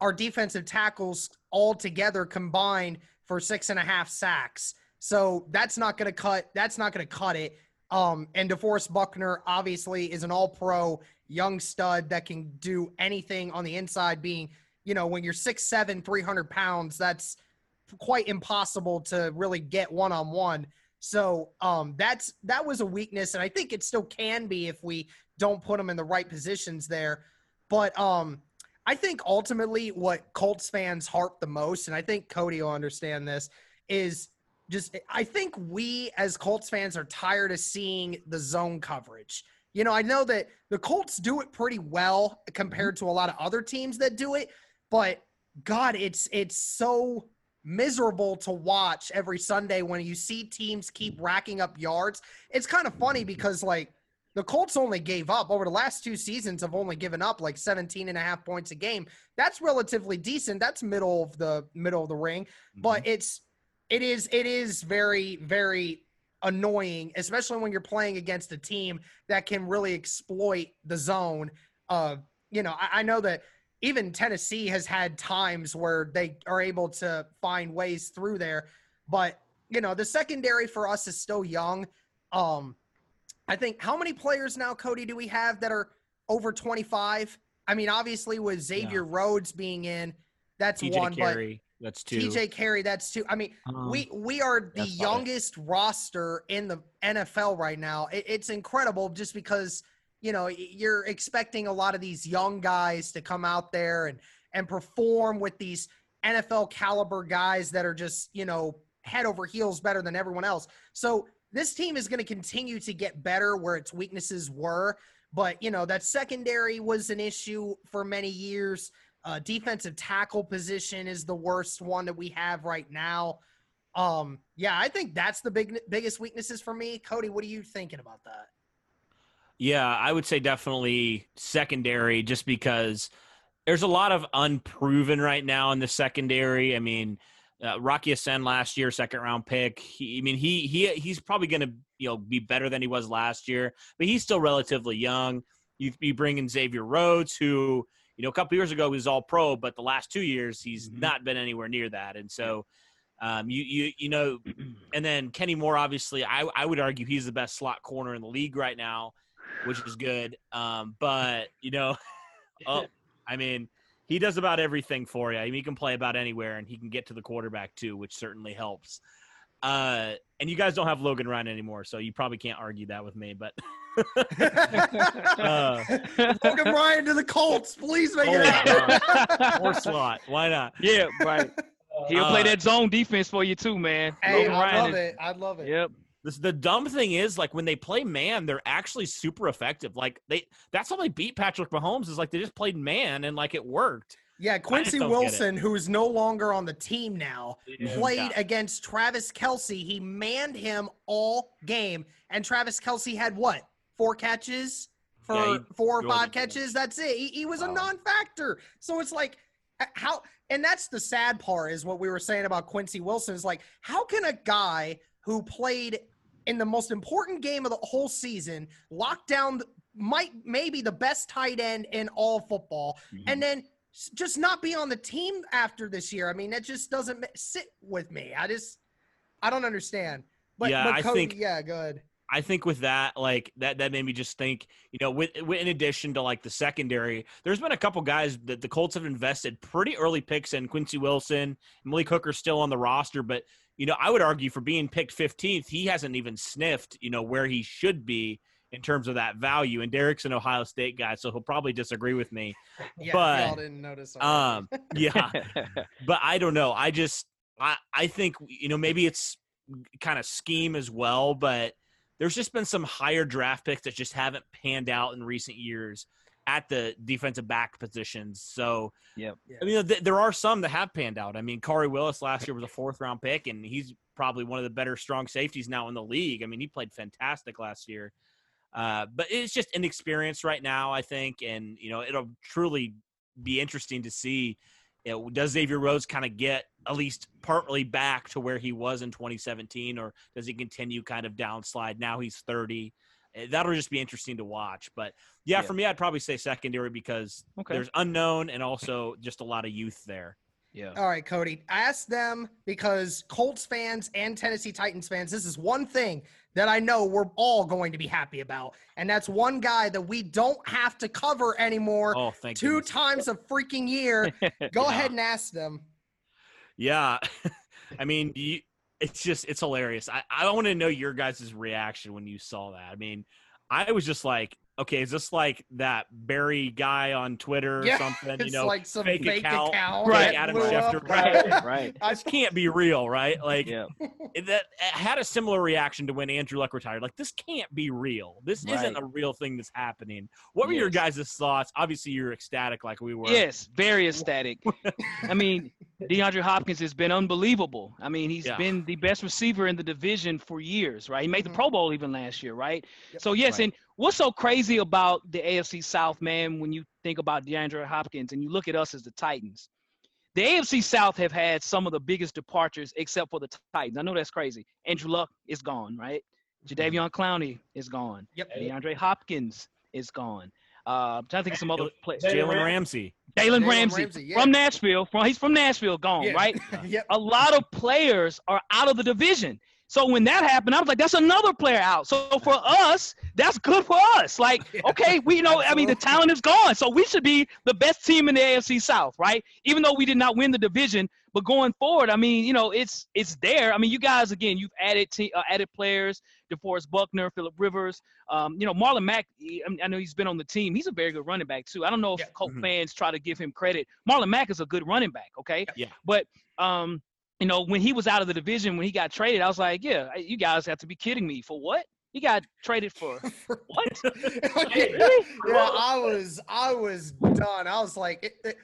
our defensive tackles all together combined for six and a half sacks. So that's not going to cut. That's not going to cut it. Um, and DeForest Buckner obviously is an all-pro young stud that can do anything on the inside. Being, you know, when you're six seven, three hundred pounds, that's quite impossible to really get one on one. So um, that's that was a weakness, and I think it still can be if we don't put them in the right positions there. But um, I think ultimately what Colts fans harp the most, and I think Cody will understand this, is just I think we as Colts fans are tired of seeing the zone coverage. You know, I know that the Colts do it pretty well compared to a lot of other teams that do it, but God, it's it's so miserable to watch every Sunday when you see teams keep racking up yards. It's kind of funny because like the Colts only gave up over the last two seasons have only given up like 17 and a half points a game. That's relatively decent. That's middle of the middle of the ring, mm-hmm. but it's it is it is very very annoying, especially when you're playing against a team that can really exploit the zone. Uh, you know, I, I know that even Tennessee has had times where they are able to find ways through there. But, you know, the secondary for us is still young. Um, I think how many players now, Cody, do we have that are over 25? I mean, obviously with Xavier yeah. Rhodes being in, that's TJ one, Carrie, but that's two. TJ Carrie, that's two. I mean, um, we we are the youngest roster in the NFL right now. It, it's incredible just because – you know, you're expecting a lot of these young guys to come out there and and perform with these NFL caliber guys that are just, you know, head over heels better than everyone else. So this team is going to continue to get better where its weaknesses were. But, you know, that secondary was an issue for many years. Uh, defensive tackle position is the worst one that we have right now. Um, yeah, I think that's the big biggest weaknesses for me. Cody, what are you thinking about that? Yeah, I would say definitely secondary, just because there's a lot of unproven right now in the secondary. I mean, uh, Rock Ya-Sin last year, second round pick. He, I mean, he he he's probably going to you know be better than he was last year, but he's still relatively young. You you bring in Xavier Rhodes, who you know a couple years ago was all pro, but the last two years he's mm-hmm. not been anywhere near that, and so. Um, you you you know, <clears throat> and then Kenny Moore. Obviously, I I would argue he's the best slot corner in the league right now, which is good. Um, but you know, <laughs> oh, I mean, he does about everything for you. I mean, he can play about anywhere, and he can get to the quarterback too, which certainly helps. Uh, and you guys don't have Logan Ryan anymore, so you probably can't argue that with me. But <laughs> uh, Logan Ryan to the Colts, please make it happen. or slot, why not? Yeah, right. He'll uh, play that zone defense for you too, man. Hey, Logan I Ryan love is, it. I love it. Yep. This, the dumb thing is, like when they play man, they're actually super effective. Like they, that's how they beat Patrick Mahomes. Is like they just played man and like it worked. Yeah, Quincy Wilson, who is no longer on the team now, yeah. played yeah. against Travis Kelce. He manned him all game, and Travis Kelce had what four catches for yeah, four or five catches. That's it. He, he was wow. a non-factor. So it's like how, and that's the sad part is what we were saying about Quincy Wilson is like, how can a guy who played in the most important game of the whole season lock down might maybe the best tight end in all football, mm-hmm. and then just not be on the team after this year. I mean, that just doesn't sit with me. I just, I don't understand. But, yeah, but Cody, I think, yeah, good. I think with that, like that, that made me just think, you know, with, with in addition to like the secondary, there's been a couple guys that the Colts have invested pretty early picks in. Quincy Wilson, Malik Hooker's still on the roster, but you know, I would argue for being picked 15th, he hasn't even sniffed, you know, where he should be in terms of that value. And Derek's an Ohio State guy, so he'll probably disagree with me. <laughs> Yeah, but y'all didn't notice. um, yeah, <laughs> but I don't know. I just, I, I think you know maybe it's kind of scheme as well, but there's just been some higher draft picks that just haven't panned out in recent years at the defensive back positions. So, yeah, I mean, th- there are some that have panned out. I mean, Khari Willis last year was a <laughs> fourth round pick, and he's probably one of the better strong safeties now in the league. I mean, he played fantastic last year. Uh, but it's just inexperience right now, I think, and you know it'll truly be interesting to see. You know, does Xavier Rhodes kind of get at least partly back to where he was in 2017, or does he continue kind of downslide? Now he's 30. Eh, that'll just be interesting to watch. But yeah, yeah. for me, I'd probably say secondary because okay. there's unknown and also just a lot of youth there. Yeah. All right, Cody. Ask them because Colts fans and Tennessee Titans fans, this is one thing that I know we're all going to be happy about. And that's one guy that we don't have to cover anymore oh, thank two goodness. times a freaking year. <laughs> Go yeah. ahead and ask them. Yeah. <laughs> I mean, you, it's just, it's hilarious. I, I want to know your guys' reaction when you saw that. I mean, I was just like, okay, is this like that Barry guy on Twitter or yeah, something? You know, like some fake, fake account, account right? Adam Schefter, right? right. This can't be real, right? Like yeah. That had a similar reaction to when Andrew Luck retired. Like this can't be real. This right. isn't a real thing that's happening. What were yes. your guys' thoughts? Obviously, you're ecstatic, like we were. Yes, very ecstatic. I mean, <laughs> DeAndre Hopkins has been unbelievable. I mean, he's yeah. been the best receiver in the division for years, right? He made the mm-hmm. Pro Bowl even last year, right? Yep. So yes, right. and what's so crazy about the AFC South, man, when you think about DeAndre Hopkins and you look at us as the Titans? The AFC South have had some of the biggest departures except for the Titans. I know that's crazy. Andrew Luck is gone, right? Mm-hmm. Jadeveon Clowney is gone. Yep. DeAndre Hopkins is gone. Uh, I'm trying to think of some other players. Jalen Ramsey. Jalen Ramsey, Ramsey yeah. from Nashville. From he's from Nashville, gone yeah. right. <laughs> yep. A lot of players are out of the division. So when that happened, I was like, that's another player out. So for us, that's good for us. Like, <laughs> okay, we know, I mean, the talent is gone. So we should be the best team in the AFC South, right? Even though we did not win the division, but going forward, I mean, you know, it's it's there. I mean, you guys again, you've added te- uh, added players, DeForest Buckner, Philip Rivers, um, you know, Marlon Mack. I know he's been on the team. He's a very good running back too. I don't know if yeah. Colt mm-hmm. fans try to give him credit. Marlon Mack is a good running back. Okay. Yeah. But um, you know, when he was out of the division, when he got traded, I was like, yeah, you guys have to be kidding me. For what? He got traded for <laughs> what? <laughs> Okay. Really? Yeah, I was I was done. I was like, it, it-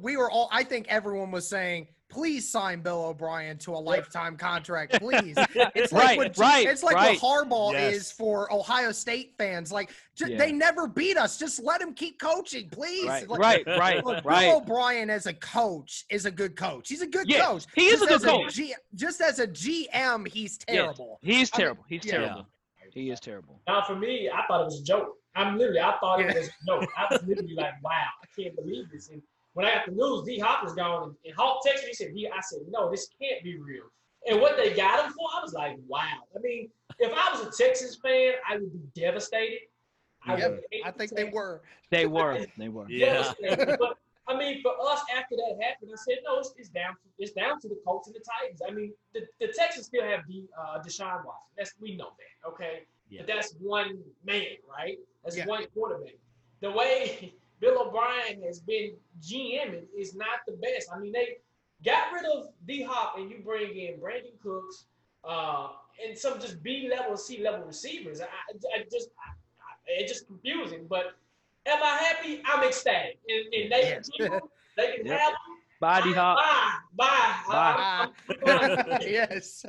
we were all. I think everyone was saying, please sign Bill O'Brien to a lifetime contract, please. <laughs> It's like Right, what, right, It's like right. what Harbaugh Yes. is for Ohio State fans. Like j- Yeah. they never beat us. Just let him keep coaching, please. Right, Like, right, right, Look, Bill. O'Brien as a coach is a good coach. He's a good Yeah, coach. he is a Just good as coach. G- just as a GM, he's terrible. He's I mean, terrible. He's yeah. terrible. He is terrible. Now for me, I thought it was a joke. I'm literally, I thought it was a joke. I was literally like, wow, I can't believe this. And when I got the news, D Hop was gone, and, and Hawk texted me, he said, he, I said, no, this can't be real. And what they got him for, I was like, wow. I mean, if I was a Texas fan, I would be devastated. I, Yep, would hate I the think they were. They were. They were. Yeah. but I mean, for us after that happened, I said, no, it's, it's down to it's down to the Colts and the Titans. I mean, the, the Texans still have the uh, Deshaun Watson. That's we know that, okay? Yeah. But that's one man, right? That's Yeah. one quarterback. The way <laughs> Bill O'Brien has been GMing is not the best. I mean, they got rid of D Hop and you bring in Brandin Cooks uh, and some just B level, C level receivers. I, I I just I, I, it's just confusing. But am I happy? I'm ecstatic. And, and they Yes. can. They can Yep. have him. Body hop. Bye. Bye. Ah, I'm- I'm- yes.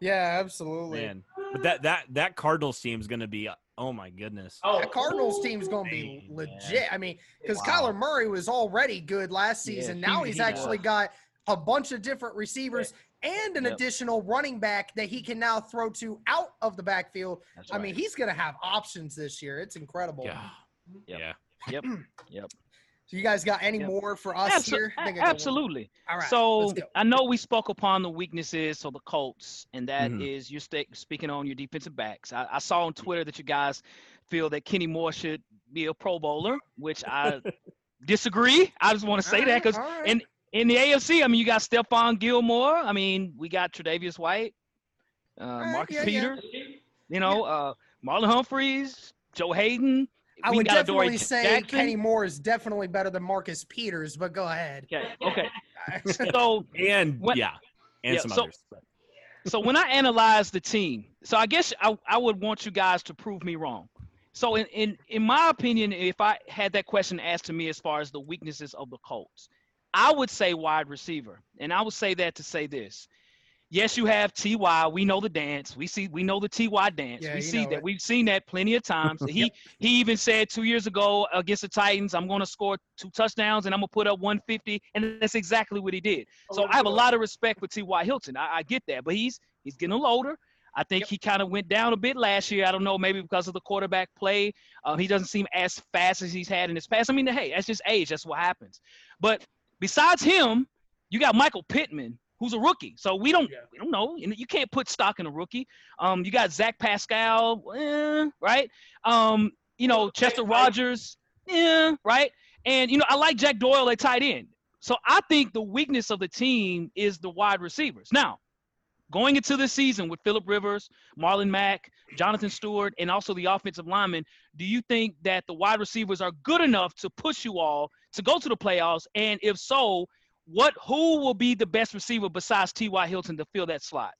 Yeah, absolutely. Man, but that that that Cardinals team is going to be. Oh my goodness. oh, That Cardinals team's going to be Man. legit. I mean, because Wow. Kyler Murray was already good last Yeah, season. he- now he's he actually was. got a bunch of different receivers and an Yep. additional running back that he can now throw to out of the backfield. That's I right. mean, he's going to have options this year. It's incredible. Yeah. Yep. Yeah. Yep. <clears throat> Yep. So you guys got any Yep. more for us Abso- here? I a- think I absolutely. All right. so. I know we spoke upon the weaknesses of the Colts, and that Mhm. is you're speaking on your defensive backs. I, I saw on Twitter that you guys feel that Kenny Moore should be a Pro Bowler, which I <laughs> disagree. I just want to say All that because all right. in in the AFC, I mean, you got Stephon Gilmore. I mean, we got Tre'Davious White, uh, right, Marcus yeah, yeah. Peters. You know, uh, Marlon Humphreys, Joe Haden. I we would got definitely Adoree say Jackson. Kenny Moore is definitely better than Marcus Peters, but go ahead. Okay, okay. <laughs> So And What- yeah, and Yeah, some so- others. so when I analyze the team, so I guess I, I would want you guys to prove me wrong. So in, in in my opinion, if I had that question asked to me as far as the weaknesses of the Colts, I would say wide receiver. And I would say that to say this. Yes, you have Ty. We know the dance. We see we know the Ty dance. Yeah, we see that. it. We've seen that plenty of times. <laughs> He he even said two years ago against the Titans, I'm going to score two touchdowns and I'm going to put up 150, and that's exactly what he did. So I have a lot of respect for T.Y. Hilton. I, I get that, but he's he's getting older. I think he kind of went down a bit last year. I don't know, maybe because of the quarterback play. Uh, he doesn't seem as fast as he's had in his past. I mean, hey, that's just age. That's what happens. But besides him, you got Michael Pittman, who's a rookie. So we don't Yeah. we don't know. You can't put stock in a rookie. Um, you got Zach Pascal, eh, right? Um, you know, Chester Rogers, yeah, right? And you know, I like Jack Doyle at tight end. So I think the weakness of the team is the wide receivers. Now, going into this season with Philip Rivers, Marlon Mack, Jonathan Stewart, and also the offensive linemen, do you think that the wide receivers are good enough to push you all to go to the playoffs? And if so, what who will be the best receiver besides T.Y. Hilton to fill that slot?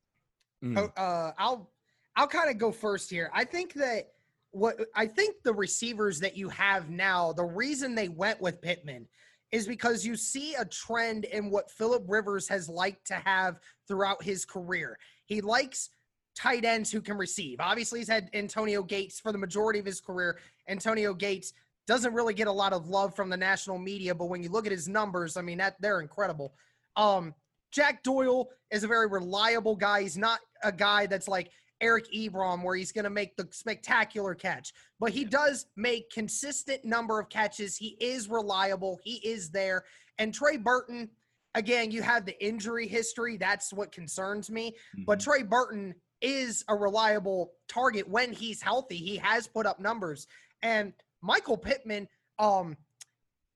Mm. Oh, uh, I'll I'll kind of go first here. I think that what I think the receivers that you have now, the reason they went with Pittman is because you see a trend in what Philip Rivers has liked to have throughout his career. He likes tight ends who can receive. Obviously, he's had Antonio Gates for the majority of his career. Antonio Gates doesn't really get a lot of love from the national media, but when you look at his numbers, I mean that they're incredible. Um, Jack Doyle is a very reliable guy. He's not a guy that's like Eric Ebron, where he's going to make the spectacular catch, but he does make consistent number of catches. He is reliable. He is there. And Trey Burton, again, you have the injury history. That's what concerns me. But Trey Burton is a reliable target when he's healthy. He has put up numbers. And Michael Pittman, um,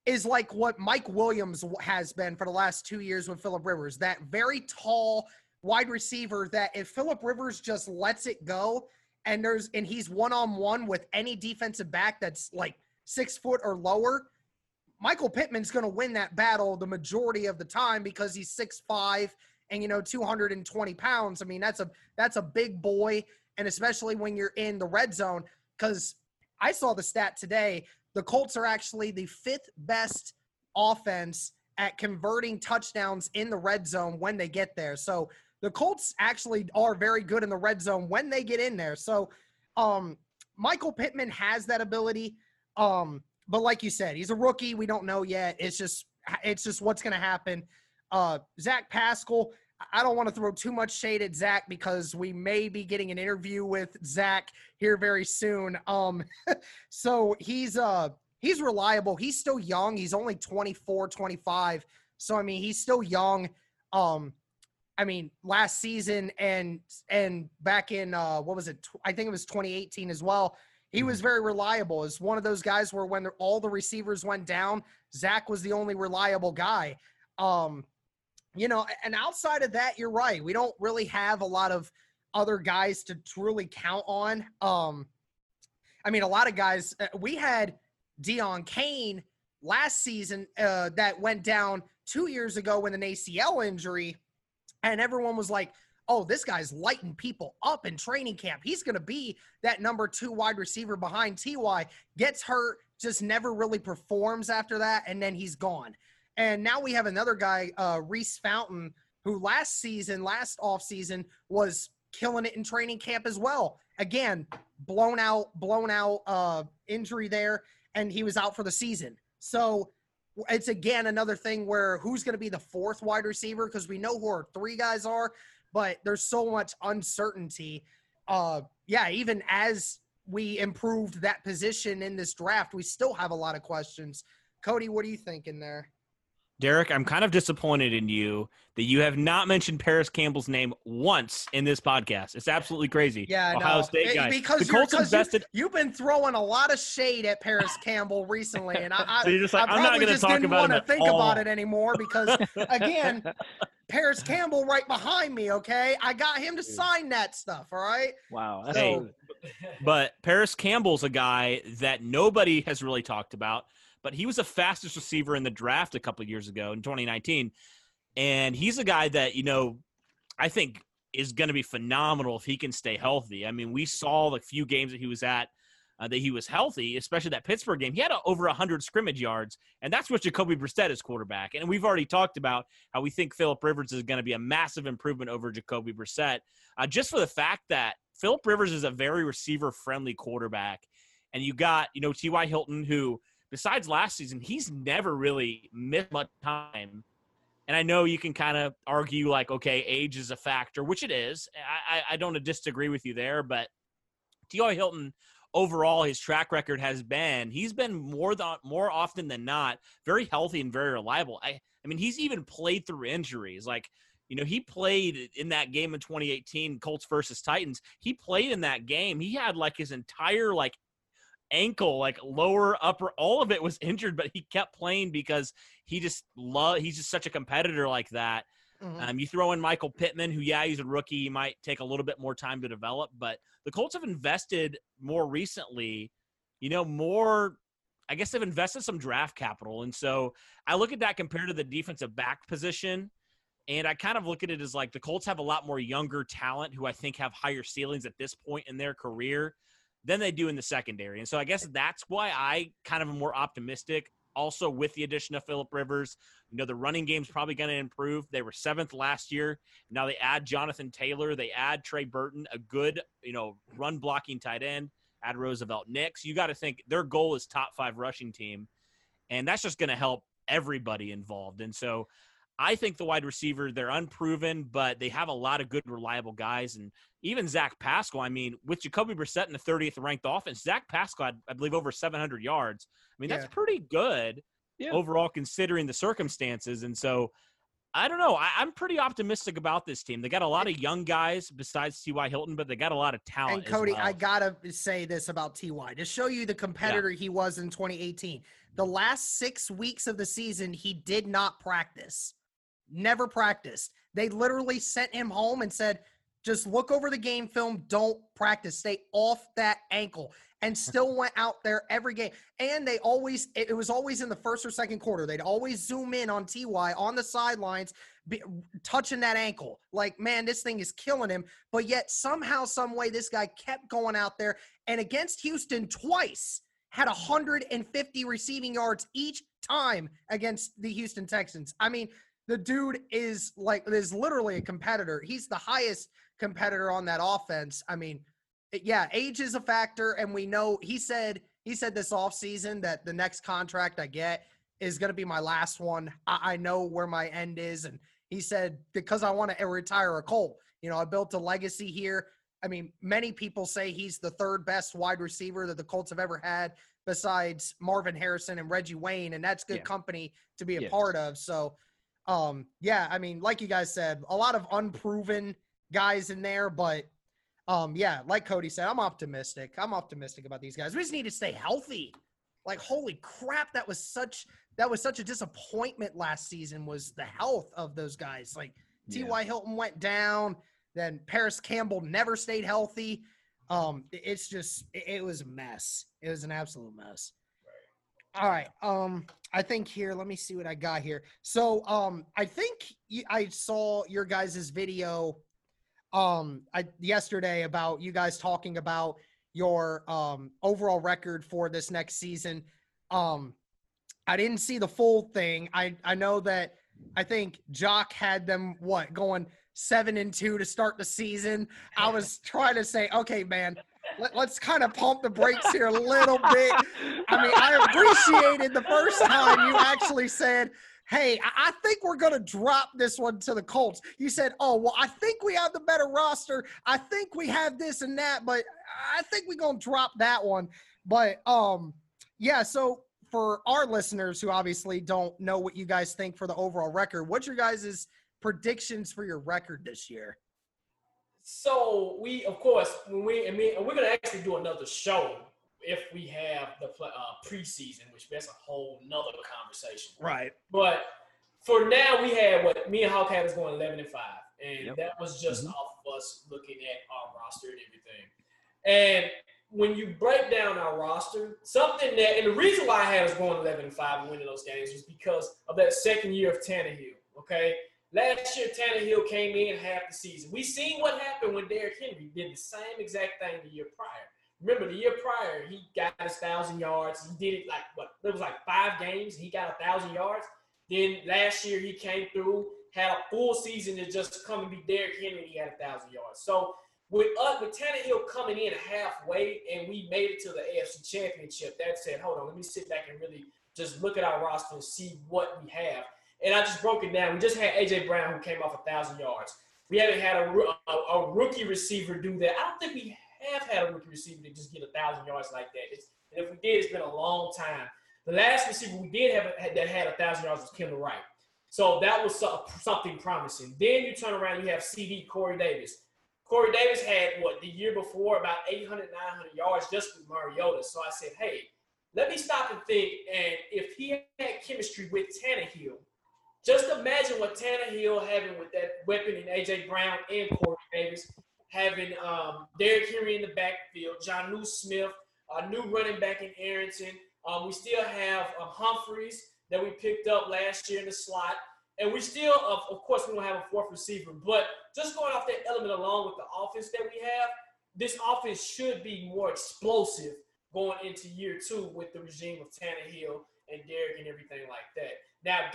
is like what Mike Williams has been for the last two years with Philip Rivers. That very tall wide receiver that if Philip Rivers just lets it go and there's and he's one on one with any defensive back that's like six foot or lower, Michael Pittman's going to win that battle the majority of the time because he's six five and you know 220 pounds. I mean that's a that's a big boy and especially when you're in the red zone. Because I saw the stat today, the Colts are actually the fifth best offense at converting touchdowns in the red zone when they get there. So the Colts actually are very good in the red zone when they get in there. So um Michael Pittman has that ability. Um, but like you said, he's a rookie. We don't know yet. It's just it's just what's gonna happen. Uh Zach Pascal, I don't want to throw too much shade at Zach because we may be getting an interview with Zach here very soon. Um, <laughs> so he's uh he's reliable. He's still young. He's only 24, 25. So I mean, he's still young. Um, I mean, last season and and back in uh what was it? I think it was 2018 as well. He was very reliable. Is one of those guys where when all the receivers went down, Zach was the only reliable guy. Um, you know, and outside of that, you're right. We don't really have a lot of other guys to truly count on. Um, I mean, a lot of guys. Uh, we had Deon Cain last season uh, that went down two years ago with an ACL injury, and everyone was like, "Oh, this guy's lighting people up in training camp. He's going to be that number two wide receiver behind Ty." Gets hurt, just never really performs after that, and then he's gone. And now we have another guy, uh, Reese Fountain, who last season, last offseason, was killing it in training camp as well. Again, blown out, blown out uh, injury there, and he was out for the season. So it's again another thing where who's going to be the fourth wide receiver because we know who our three guys are, but there's so much uncertainty. Uh, yeah, even as we improved that position in this draft, we still have a lot of questions. Cody, what are you thinking there? Derek, I'm kind of disappointed in you that you have not mentioned Parris Campbell's name once in this podcast. It's absolutely crazy. Yeah, Ohio no. State guy. Because the Colts invested. You, have been throwing a lot of shade at Parris Campbell recently, and I, <laughs> so you're just like, I I'm not going to talk didn't about want to think all. about it anymore because, <laughs> again, Parris Campbell right behind me. Okay, I got him to sign that stuff. All right. Wow. That's Hey, but Parris Campbell's a guy that nobody has really talked about, but he was the fastest receiver in the draft a couple years ago in 2019. And he's a guy that, you know, I think is going to be phenomenal if he can stay healthy. I mean, we saw the few games that he was at uh, that he was healthy, especially that Pittsburgh game. He had a, over 100 scrimmage yards, and that's what Jacoby Brissett is quarterback. And we've already talked about how we think Philip Rivers is going to be a massive improvement over Jacoby Brissett, uh, just for the fact that Philip Rivers is a very receiver-friendly quarterback. And you got, you know, T.Y. Hilton, who, besides last season, he's never really missed much time. And I know you can kind of argue, like, okay, age is a factor, which it is. I, I, don't disagree with you there, but T.Y. Hilton – overall his track record has been he's been more than more often than not very healthy and very reliable. I I mean he's even played through injuries. Like you know he played in that game in 2018 Colts versus Titans. He played in that game. He had like his entire like ankle like lower upper all of it was injured but he kept playing because he just love he's just such a competitor like that Mhm. um, you throw in Michael Pittman, who, yeah, he's a rookie. He might take a little bit more time to develop, but the Colts have invested more recently, you know, more. I guess they've invested some draft capital. And so I look at that compared to the defensive back position. And I kind of look at it as like the Colts have a lot more younger talent who I think have higher ceilings at this point in their career than they do in the secondary. And so I guess that's why I kind of am more optimistic. Also, with the addition of Philip Rivers, you know, the running game's probably going to improve. They were seventh last year. Now they add Jonathan Taylor. They add Trey Burton, a good, you know, run blocking tight end. Add Roosevelt Nix. You got to think their goal is top five rushing team. And that's just going to help everybody involved. And so I think the wide receiver, they're unproven, but they have a lot of good, reliable guys. And even Zach Pascal, I mean, with Jacoby Brissett in the 30th ranked offense, Zach Pascal had, I believe, over 700 yards. I mean, that's Yeah. pretty good Yeah. overall considering the circumstances. And so I don't know. I, I'm pretty optimistic about this team. They got a lot of young guys besides T.Y. Hilton, but they got a lot of talent. And Cody, well. I gotta say this about Ty to show you the competitor he was in 2018. The last six weeks of the season, he did not practice, never practiced. They literally sent him home and said, "Just look over the game film. Don't practice. Stay off that ankle." And still went out there every game. And they always, it was always in the first or second quarter. They'd always zoom in on Ty on the sidelines be, touching that ankle. Like, man, this thing is killing him. But yet, somehow, some way, this guy kept going out there and against Houston twice had 150 receiving yards each time against the Houston Texans. I mean, the dude is like is literally a competitor. He's the highest competitor on that offense. I mean, eh, yeah, age is a factor, and we know he said he said this offseason that the next contract I get is going to be my last one. I, I know where my end is, and he said because I want to eh, retire a Colt. You know, I built a legacy here. I mean, many people say he's the third best wide receiver that the Colts have ever had, besides Marvin Harrison and Reggie Wayne, and that's good Yeah. company to be a Yes. part of. So, um, yeah, I mean, like you guys said, a lot of unproven guys in there, but um, yeah, like Cody said, I'm optimistic. I'm optimistic about these guys. We just need to stay healthy. Like, holy crap, that was such that was such a disappointment last season. Was the health of those guys? Like Yeah. T.Y. Hilton went down, then Parris Campbell never stayed healthy. Um, it's just it, it was a mess. It was an absolute mess. All right. Um, I think here, let me see what I got here. So, um, I think I saw your guys' video um I yesterday about you guys talking about your um overall record for this next season. Um I didn't see the full thing. I I know that I think Jock had them what going seven and two to start the season. I <laughs> was trying to say, okay, man, let, let's kind of pump the brakes here a little bit. I mean, I appreciated the first time you actually said, Hey, I I think we're going to drop this one to the Colts. You said, Oh, well, I think we have the better roster. I think we have this and that, but I think we're going to drop that one. But, um, yeah, so for our listeners who obviously don't know what you guys think for the overall record, what's your guys' predictions for your record this year? So we, of course, when we, I mean, we're gonna actually do another show if we have the uh, preseason, which that's a whole nother conversation. Right. But for now, we had what me and Hawk had was going eleven and five, and Yep. that was just Mm-hmm. Mhm. off of us looking at our roster and everything. And when you break down our roster, something that, and the reason why I had us going eleven and five and winning those games was because of that second year of Tannehill. Okay, last year Tannehill came in half the season. We seen what happened when Derrick Henry did the same exact thing the year prior. Remember, the year prior, he got his thousand yards. He did it like what? It was like five games. He got a thousand yards. Then last year he came through, had a full season to just come and be Derrick Henry. And he had a thousand yards. So with us, with Tannehill coming in halfway, and we made it to the AFC Championship, that said, hold on, let me sit back and really just look at our roster and see what we have. And I just broke it down. We just had AJ Brown who came off a thousand yards. We haven't had a, a, a rookie receiver do that. I don't think we have had a rookie receiver to just get a thousand yards like that. It's, and if we did, it's been a long time. The last receiver we did have that had a thousand yards was Kendall Wright. So that was so- something promising. Then you turn around, you have CD Corey Davis. Corey Davis had what the year before about 800, 900 yards just with Mariota. So I said, hey, let me stop and think. And if he had chemistry with Tannehill, just imagine what Tannehill having with that weapon in AJ Brown and Corey Davis, having um, Derrick Henry in the backfield, Jonnu Smith, a new running back in Darrynton. Um, we still have um, Humphries that we picked up last year in the slot. And we still, of, of course, we don't have a fourth receiver. But just going off that element along with the offense that we have, this offense should be more explosive going into year two with the regime of Tannehill and Derrick and everything like that. Now,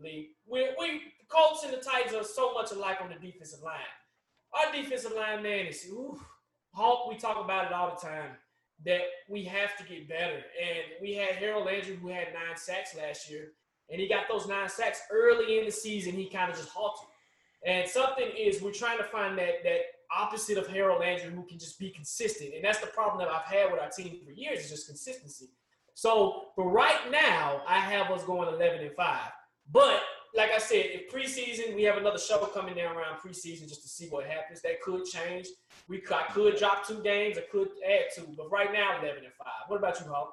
we, we Colts and the Titans are so much alike on the defensive line. Our defensive line, man, is Hawk. We talk about it all the time that we have to get better. And we had Harold Landry who had nine sacks last year, and he got those nine sacks early in the season. He kind of just halted. And something is we're trying to find that that opposite of Harold Landry who can just be consistent. And that's the problem that I've had with our team for years is just consistency. So, but right now I have us going 11 and five. But like I said, if preseason we have another show coming down around preseason just to see what happens. That could change. We could, I could drop two games. I could add two. But right now 11 and five. What about you, Hawk?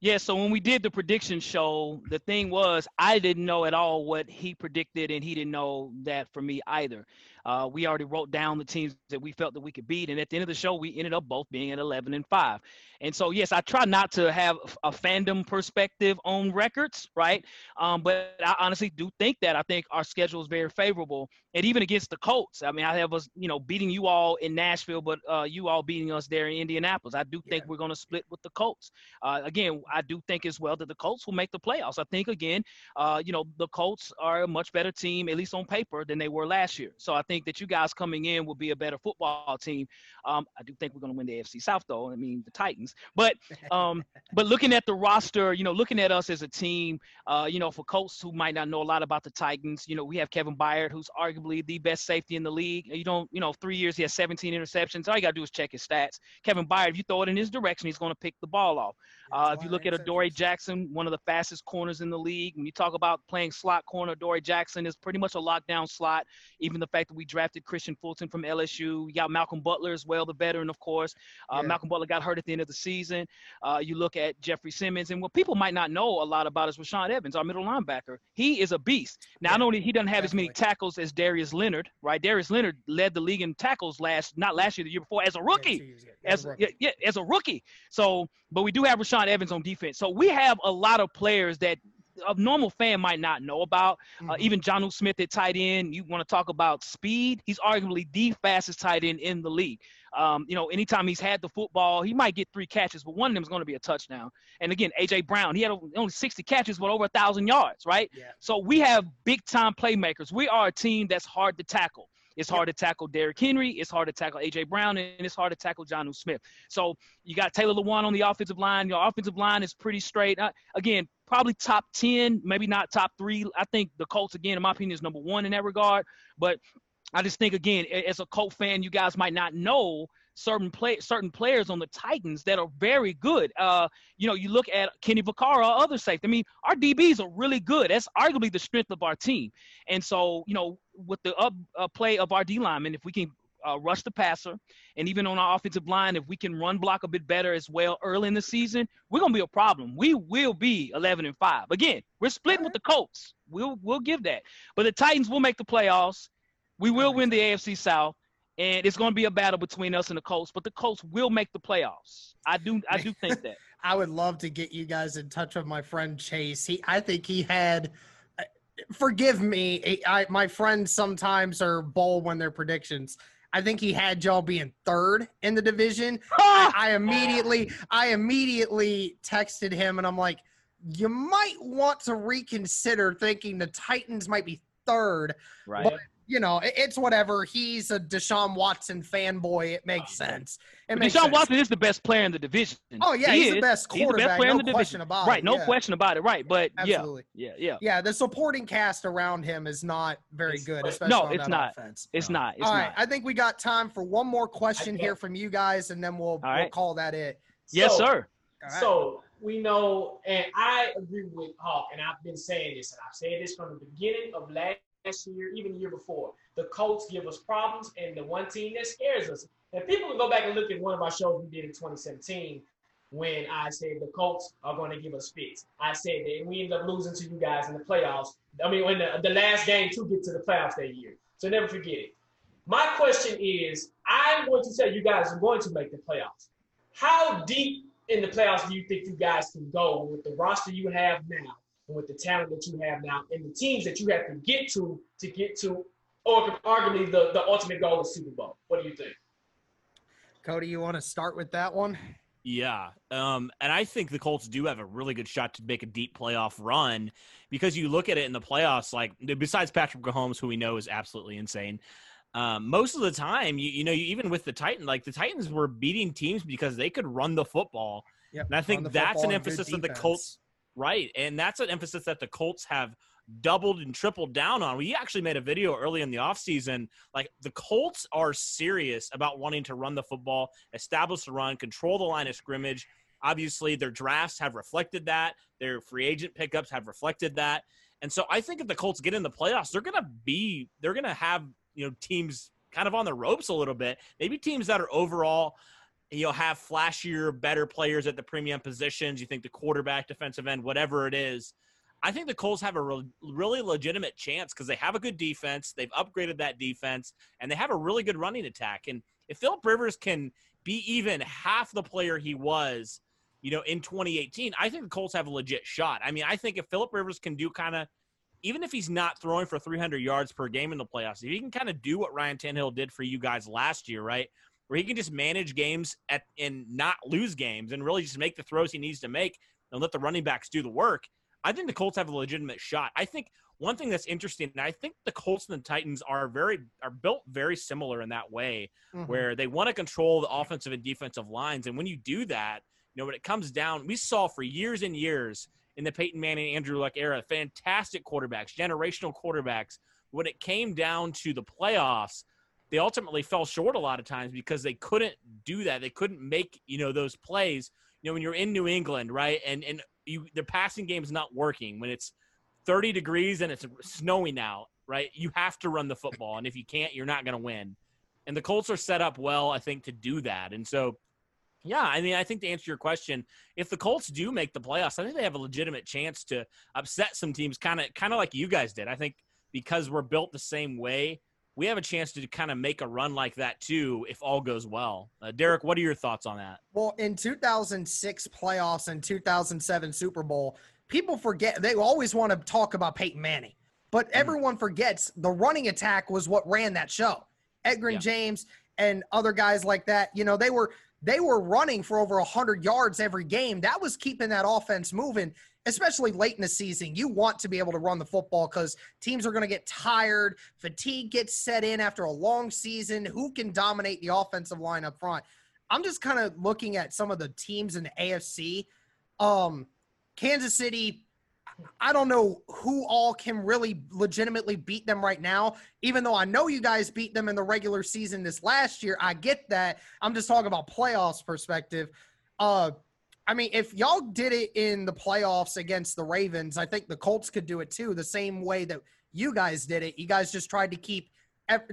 Yeah, so when we did the prediction show, the thing was I didn't know at all what he predicted, and he didn't know that for me either. Uh, we already wrote down the teams that we felt that we could beat, and at the end of the show, we ended up both being at 11 and five. And so, yes, I try not to have a fandom perspective on records, right? Um, but I honestly do think that I think our schedule is very favorable, and even against the Colts. I mean, I have us, you know, beating you all in Nashville, but uh, you all beating us there in Indianapolis. I do think yeah. we're going to split with the Colts. Uh, again, I do think as well that the Colts will make the playoffs. I think again, uh, you know, the Colts are a much better team, at least on paper, than they were last year. So I think that you guys coming in will be a better football team. Um, I do think we're going to win the AFC South, though. I mean, the Titans. But um, <laughs> but looking at the roster, you know, looking at us as a team, uh, you know, for Colts who might not know a lot about the Titans, you know, we have Kevin Byard, who's arguably the best safety in the league. You don't, you know, three years he has 17 interceptions. All you gotta do is check his stats. Kevin Byard, if you throw it in his direction, he's gonna pick the ball off. Uh, if you look at Adoree Jackson, one of the fastest corners in the league, when you talk about playing slot corner, Adoree Jackson is pretty much a lockdown slot. Even the fact that we drafted Kristian Fulton from LSU, you got Malcolm Butler as well, the veteran, of course. Uh, yeah. Malcolm Butler got hurt at the end of the season. Uh, you look at Jeffrey Simmons, and what people might not know a lot about is Rashaan Evans, our middle linebacker. He is a beast. Now, yeah, I know he doesn't have definitely. as many tackles as Darius Leonard, right? Darius Leonard led the league in tackles last, not last year, the year before, as a rookie. Yeah, as, as, a rookie. Yeah, as a rookie. So, but we do have Rashaan Evans on defense. So we have a lot of players that a normal fan might not know about. Uh, mm-hmm. Uh, even Jonnu Smith at tight end. You want to talk about speed? He's arguably the fastest tight end in the league. Um, you know, anytime he's had the football, he might get three catches, but one of them is going to be a touchdown. And again, AJ Brown, he had only 60 catches, but over a thousand yards, right? Yeah. So we have big time playmakers. We are a team that's hard to tackle. It's hard to tackle Derrick Henry. It's hard to tackle AJ Brown, and it's hard to tackle Jonnu Smith. So you got Taylor Lewan on the offensive line. Your offensive line is pretty straight. Uh, again, probably top ten, maybe not top three. I think the Colts, again, in my opinion, is number one in that regard. But I just think, again, as a Colt fan, you guys might not know certain play certain players on the Titans that are very good. Uh, you know, you look at Kenny Vaccaro, other safety. I mean, our DBs are really good. That's arguably the strength of our team. And so, you know, with the up uh, play of our D linemen, if we can uh, rush the passer, and even on our offensive line, if we can run block a bit better as well early in the season, we're gonna be a problem. We will be 11 and five. Again, we're splitting with the Colts. We'll we'll give that, but the Titans will make the playoffs. We will win the AFC South and it's going to be a battle between us and the Colts. But the Colts will make the playoffs. I do. I do think that. <laughs> I would love to get you guys in touch with my friend Chase. He, I think he had. Uh, forgive me, I, my friends sometimes are bold when their predictions. I think he had y'all being third in the division. <laughs> I, I immediately, I immediately texted him, and I'm like, you might want to reconsider thinking the Titans might be third. Right. But you know, it's whatever. He's a Deshaun Watson fanboy. It makes oh, sense. It makes Deshaun sense. Watson is the best player in the division. Oh yeah, he he's is. the best quarterback. He's the best player no in the division. About right, it. no yeah. question about it. Right, but Absolutely. yeah, yeah, yeah. Yeah, the supporting cast around him is not very good, especially no, it's not. Offense. It's no. not. It's All not. right, I think we got time for one more question here from you guys, and then we'll, right. we'll call that it. Yes, so, sir. So we know, and I agree with Hawk, and I've been saying this, and I've said this from the beginning of last last year, even the year before. The Colts give us problems, and the one team that scares us. And people can go back and look at one of our shows we did in 2017 when I said the Colts are going to give us fits. I said that we ended up losing to you guys in the playoffs. I mean, in the, the last game to get to the playoffs that year. So never forget it. My question is, I'm going to say you guys are going to make the playoffs. How deep in the playoffs do you think you guys can go with the roster you have now? And with the talent that you have now and the teams that you have to get to to get to, or arguably the, the ultimate goal is Super Bowl. What do you think? Cody, you want to start with that one? Yeah. Um, and I think the Colts do have a really good shot to make a deep playoff run because you look at it in the playoffs, like besides Patrick Mahomes, who we know is absolutely insane. Um, most of the time, you, you know, even with the Titans, like the Titans were beating teams because they could run the football. Yep, and I think that's an emphasis that the Colts Right. And that's an emphasis that the Colts have doubled and tripled down on. We actually made a video early in the offseason. Like the Colts are serious about wanting to run the football, establish the run, control the line of scrimmage. Obviously, their drafts have reflected that. Their free agent pickups have reflected that. And so I think if the Colts get in the playoffs, they're going to be, they're going to have, you know, teams kind of on the ropes a little bit. Maybe teams that are overall you'll have flashier, better players at the premium positions. You think the quarterback, defensive end, whatever it is. I think the Colts have a re- really legitimate chance because they have a good defense. They've upgraded that defense, and they have a really good running attack. And if Philip Rivers can be even half the player he was, you know, in 2018, I think the Colts have a legit shot. I mean, I think if Philip Rivers can do kind of, even if he's not throwing for 300 yards per game in the playoffs, if he can kind of do what Ryan Tannehill did for you guys last year, right? Where he can just manage games at and not lose games and really just make the throws he needs to make and let the running backs do the work. I think the Colts have a legitimate shot. I think one thing that's interesting, and I think the Colts and the Titans are very are built very similar in that way, mm-hmm. where they want to control the offensive and defensive lines. And when you do that, you know, when it comes down, we saw for years and years in the Peyton Manning, Andrew Luck era, fantastic quarterbacks, generational quarterbacks. When it came down to the playoffs, they ultimately fell short a lot of times because they couldn't do that. They couldn't make, you know, those plays. You know, when you're in New England, right? And and you the passing game is not working when it's 30 degrees and it's snowing out, right? You have to run the football, and if you can't, you're not going to win. And the Colts are set up well, I think, to do that. And so, yeah, I mean, I think to answer your question, if the Colts do make the playoffs, I think they have a legitimate chance to upset some teams, kind of, kind of like you guys did. I think because we're built the same way, we have a chance to kind of make a run like that too if all goes well. Uh, Derrick, what are your thoughts on that? Well, in 2006 playoffs and 2007 Super Bowl, people forget they always want to talk about Peyton Manning, but mm. everyone forgets the running attack was what ran that show. Edgerrin yeah. James and other guys like that, you know, they were they were running for over 100 yards every game. That was keeping that offense moving especially late in the season, you want to be able to run the football because teams are going to get tired. Fatigue gets set in after a long season. Who can dominate the offensive line up front? I'm just kind of looking at some of the teams in the AFC. Um, Kansas City, I don't know who all can really legitimately beat them right now. Even though I know you guys beat them in the regular season this last year, I get that. I'm just talking about playoffs perspective. Uh, I mean, if y'all did it in the playoffs against the Ravens, I think the Colts could do it too, the same way that you guys did it. You guys just tried to keep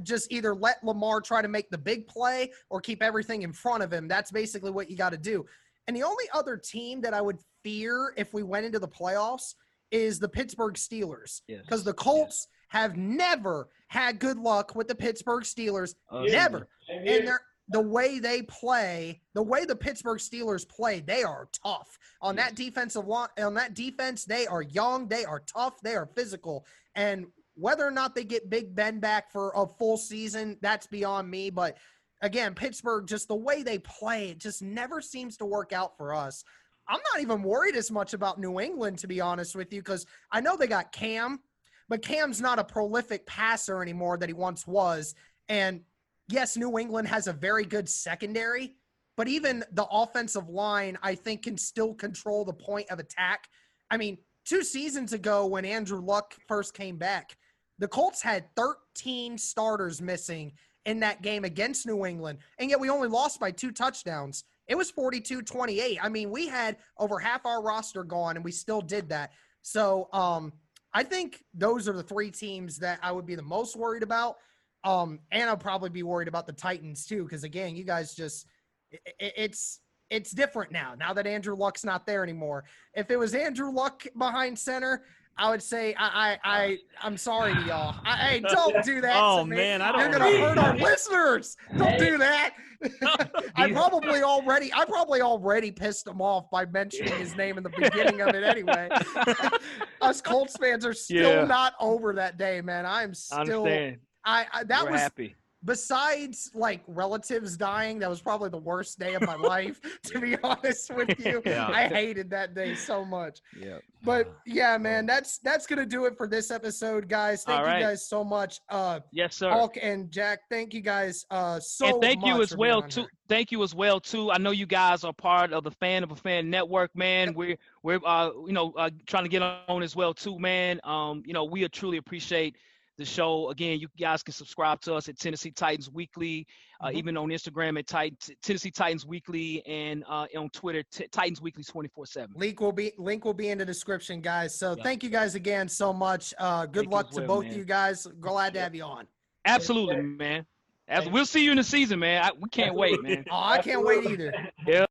just either let Lamar try to make the big play or keep everything in front of him. That's basically what you got to do. And the only other team that I would fear if we went into the playoffs is the Pittsburgh Steelers because yes. the Colts yes. have never had good luck with the Pittsburgh Steelers. Uh, never. And they're the way they play, the way the Pittsburgh Steelers play, they are tough. On that defensive line, on that defense, they are young, they are tough, they are physical. And whether or not they get Big Ben back for a full season, that's beyond me. But again, Pittsburgh, just the way they play, it just never seems to work out for us. I'm not even worried as much about New England, to be honest with you, because I know they got Cam, but Cam's not a prolific passer anymore that he once was. And yes, New England has a very good secondary, but even the offensive line, I think, can still control the point of attack. I mean, two seasons ago, when Andrew Luck first came back, the Colts had 13 starters missing in that game against New England, and yet we only lost by two touchdowns. It was 42 28. I mean, we had over half our roster gone, and we still did that. So, um, I think those are the three teams that I would be the most worried about. Um, and I'll probably be worried about the Titans too, because again, you guys just it, it's it's different now. Now that Andrew Luck's not there anymore. If it was Andrew Luck behind center, I would say I I, I I'm sorry to y'all. I, hey, <laughs> don't do that. oh man, I don't. You're gonna hurt our listeners. Don't do that. <laughs> I probably already I probably already pissed him off by mentioning his name in the beginning of it anyway. <laughs> Us Colts fans are still yeah. not over that day, man. I'm still I, I that We're was happy. Besides, like relatives dying, that was probably the worst day of my <laughs> life. To be honest with <laughs> you, yeah. I hated that day so much. Yeah. But yeah, man, that's that's gonna do it for this episode, guys. Thank you guys so much. Uh, yes, sir. Hulk and Jack, thank you guys uh so and thank you as well too. Here. Thank you as well too. I know you guys are part of the fan of a fan network, man. Yep. We're we're uh you know uh, trying to get on as well too, man. Um, you know we truly appreciate the show. Again, you guys can subscribe to us at Tennessee Titans Weekly, uh, mm-hmm. even on Instagram at Titan, Tennessee Titans Weekly, and uh, on Twitter T- Titans Weekly twenty four seven. Link will be link will be in the description, guys. So yeah. thank you guys again so much. Uh, good thank luck to both man. you guys. Glad to have you on. Absolutely, man. As we'll see you in the season, man. I, we can't wait, man. <laughs> oh, I can't wait either. Yeah.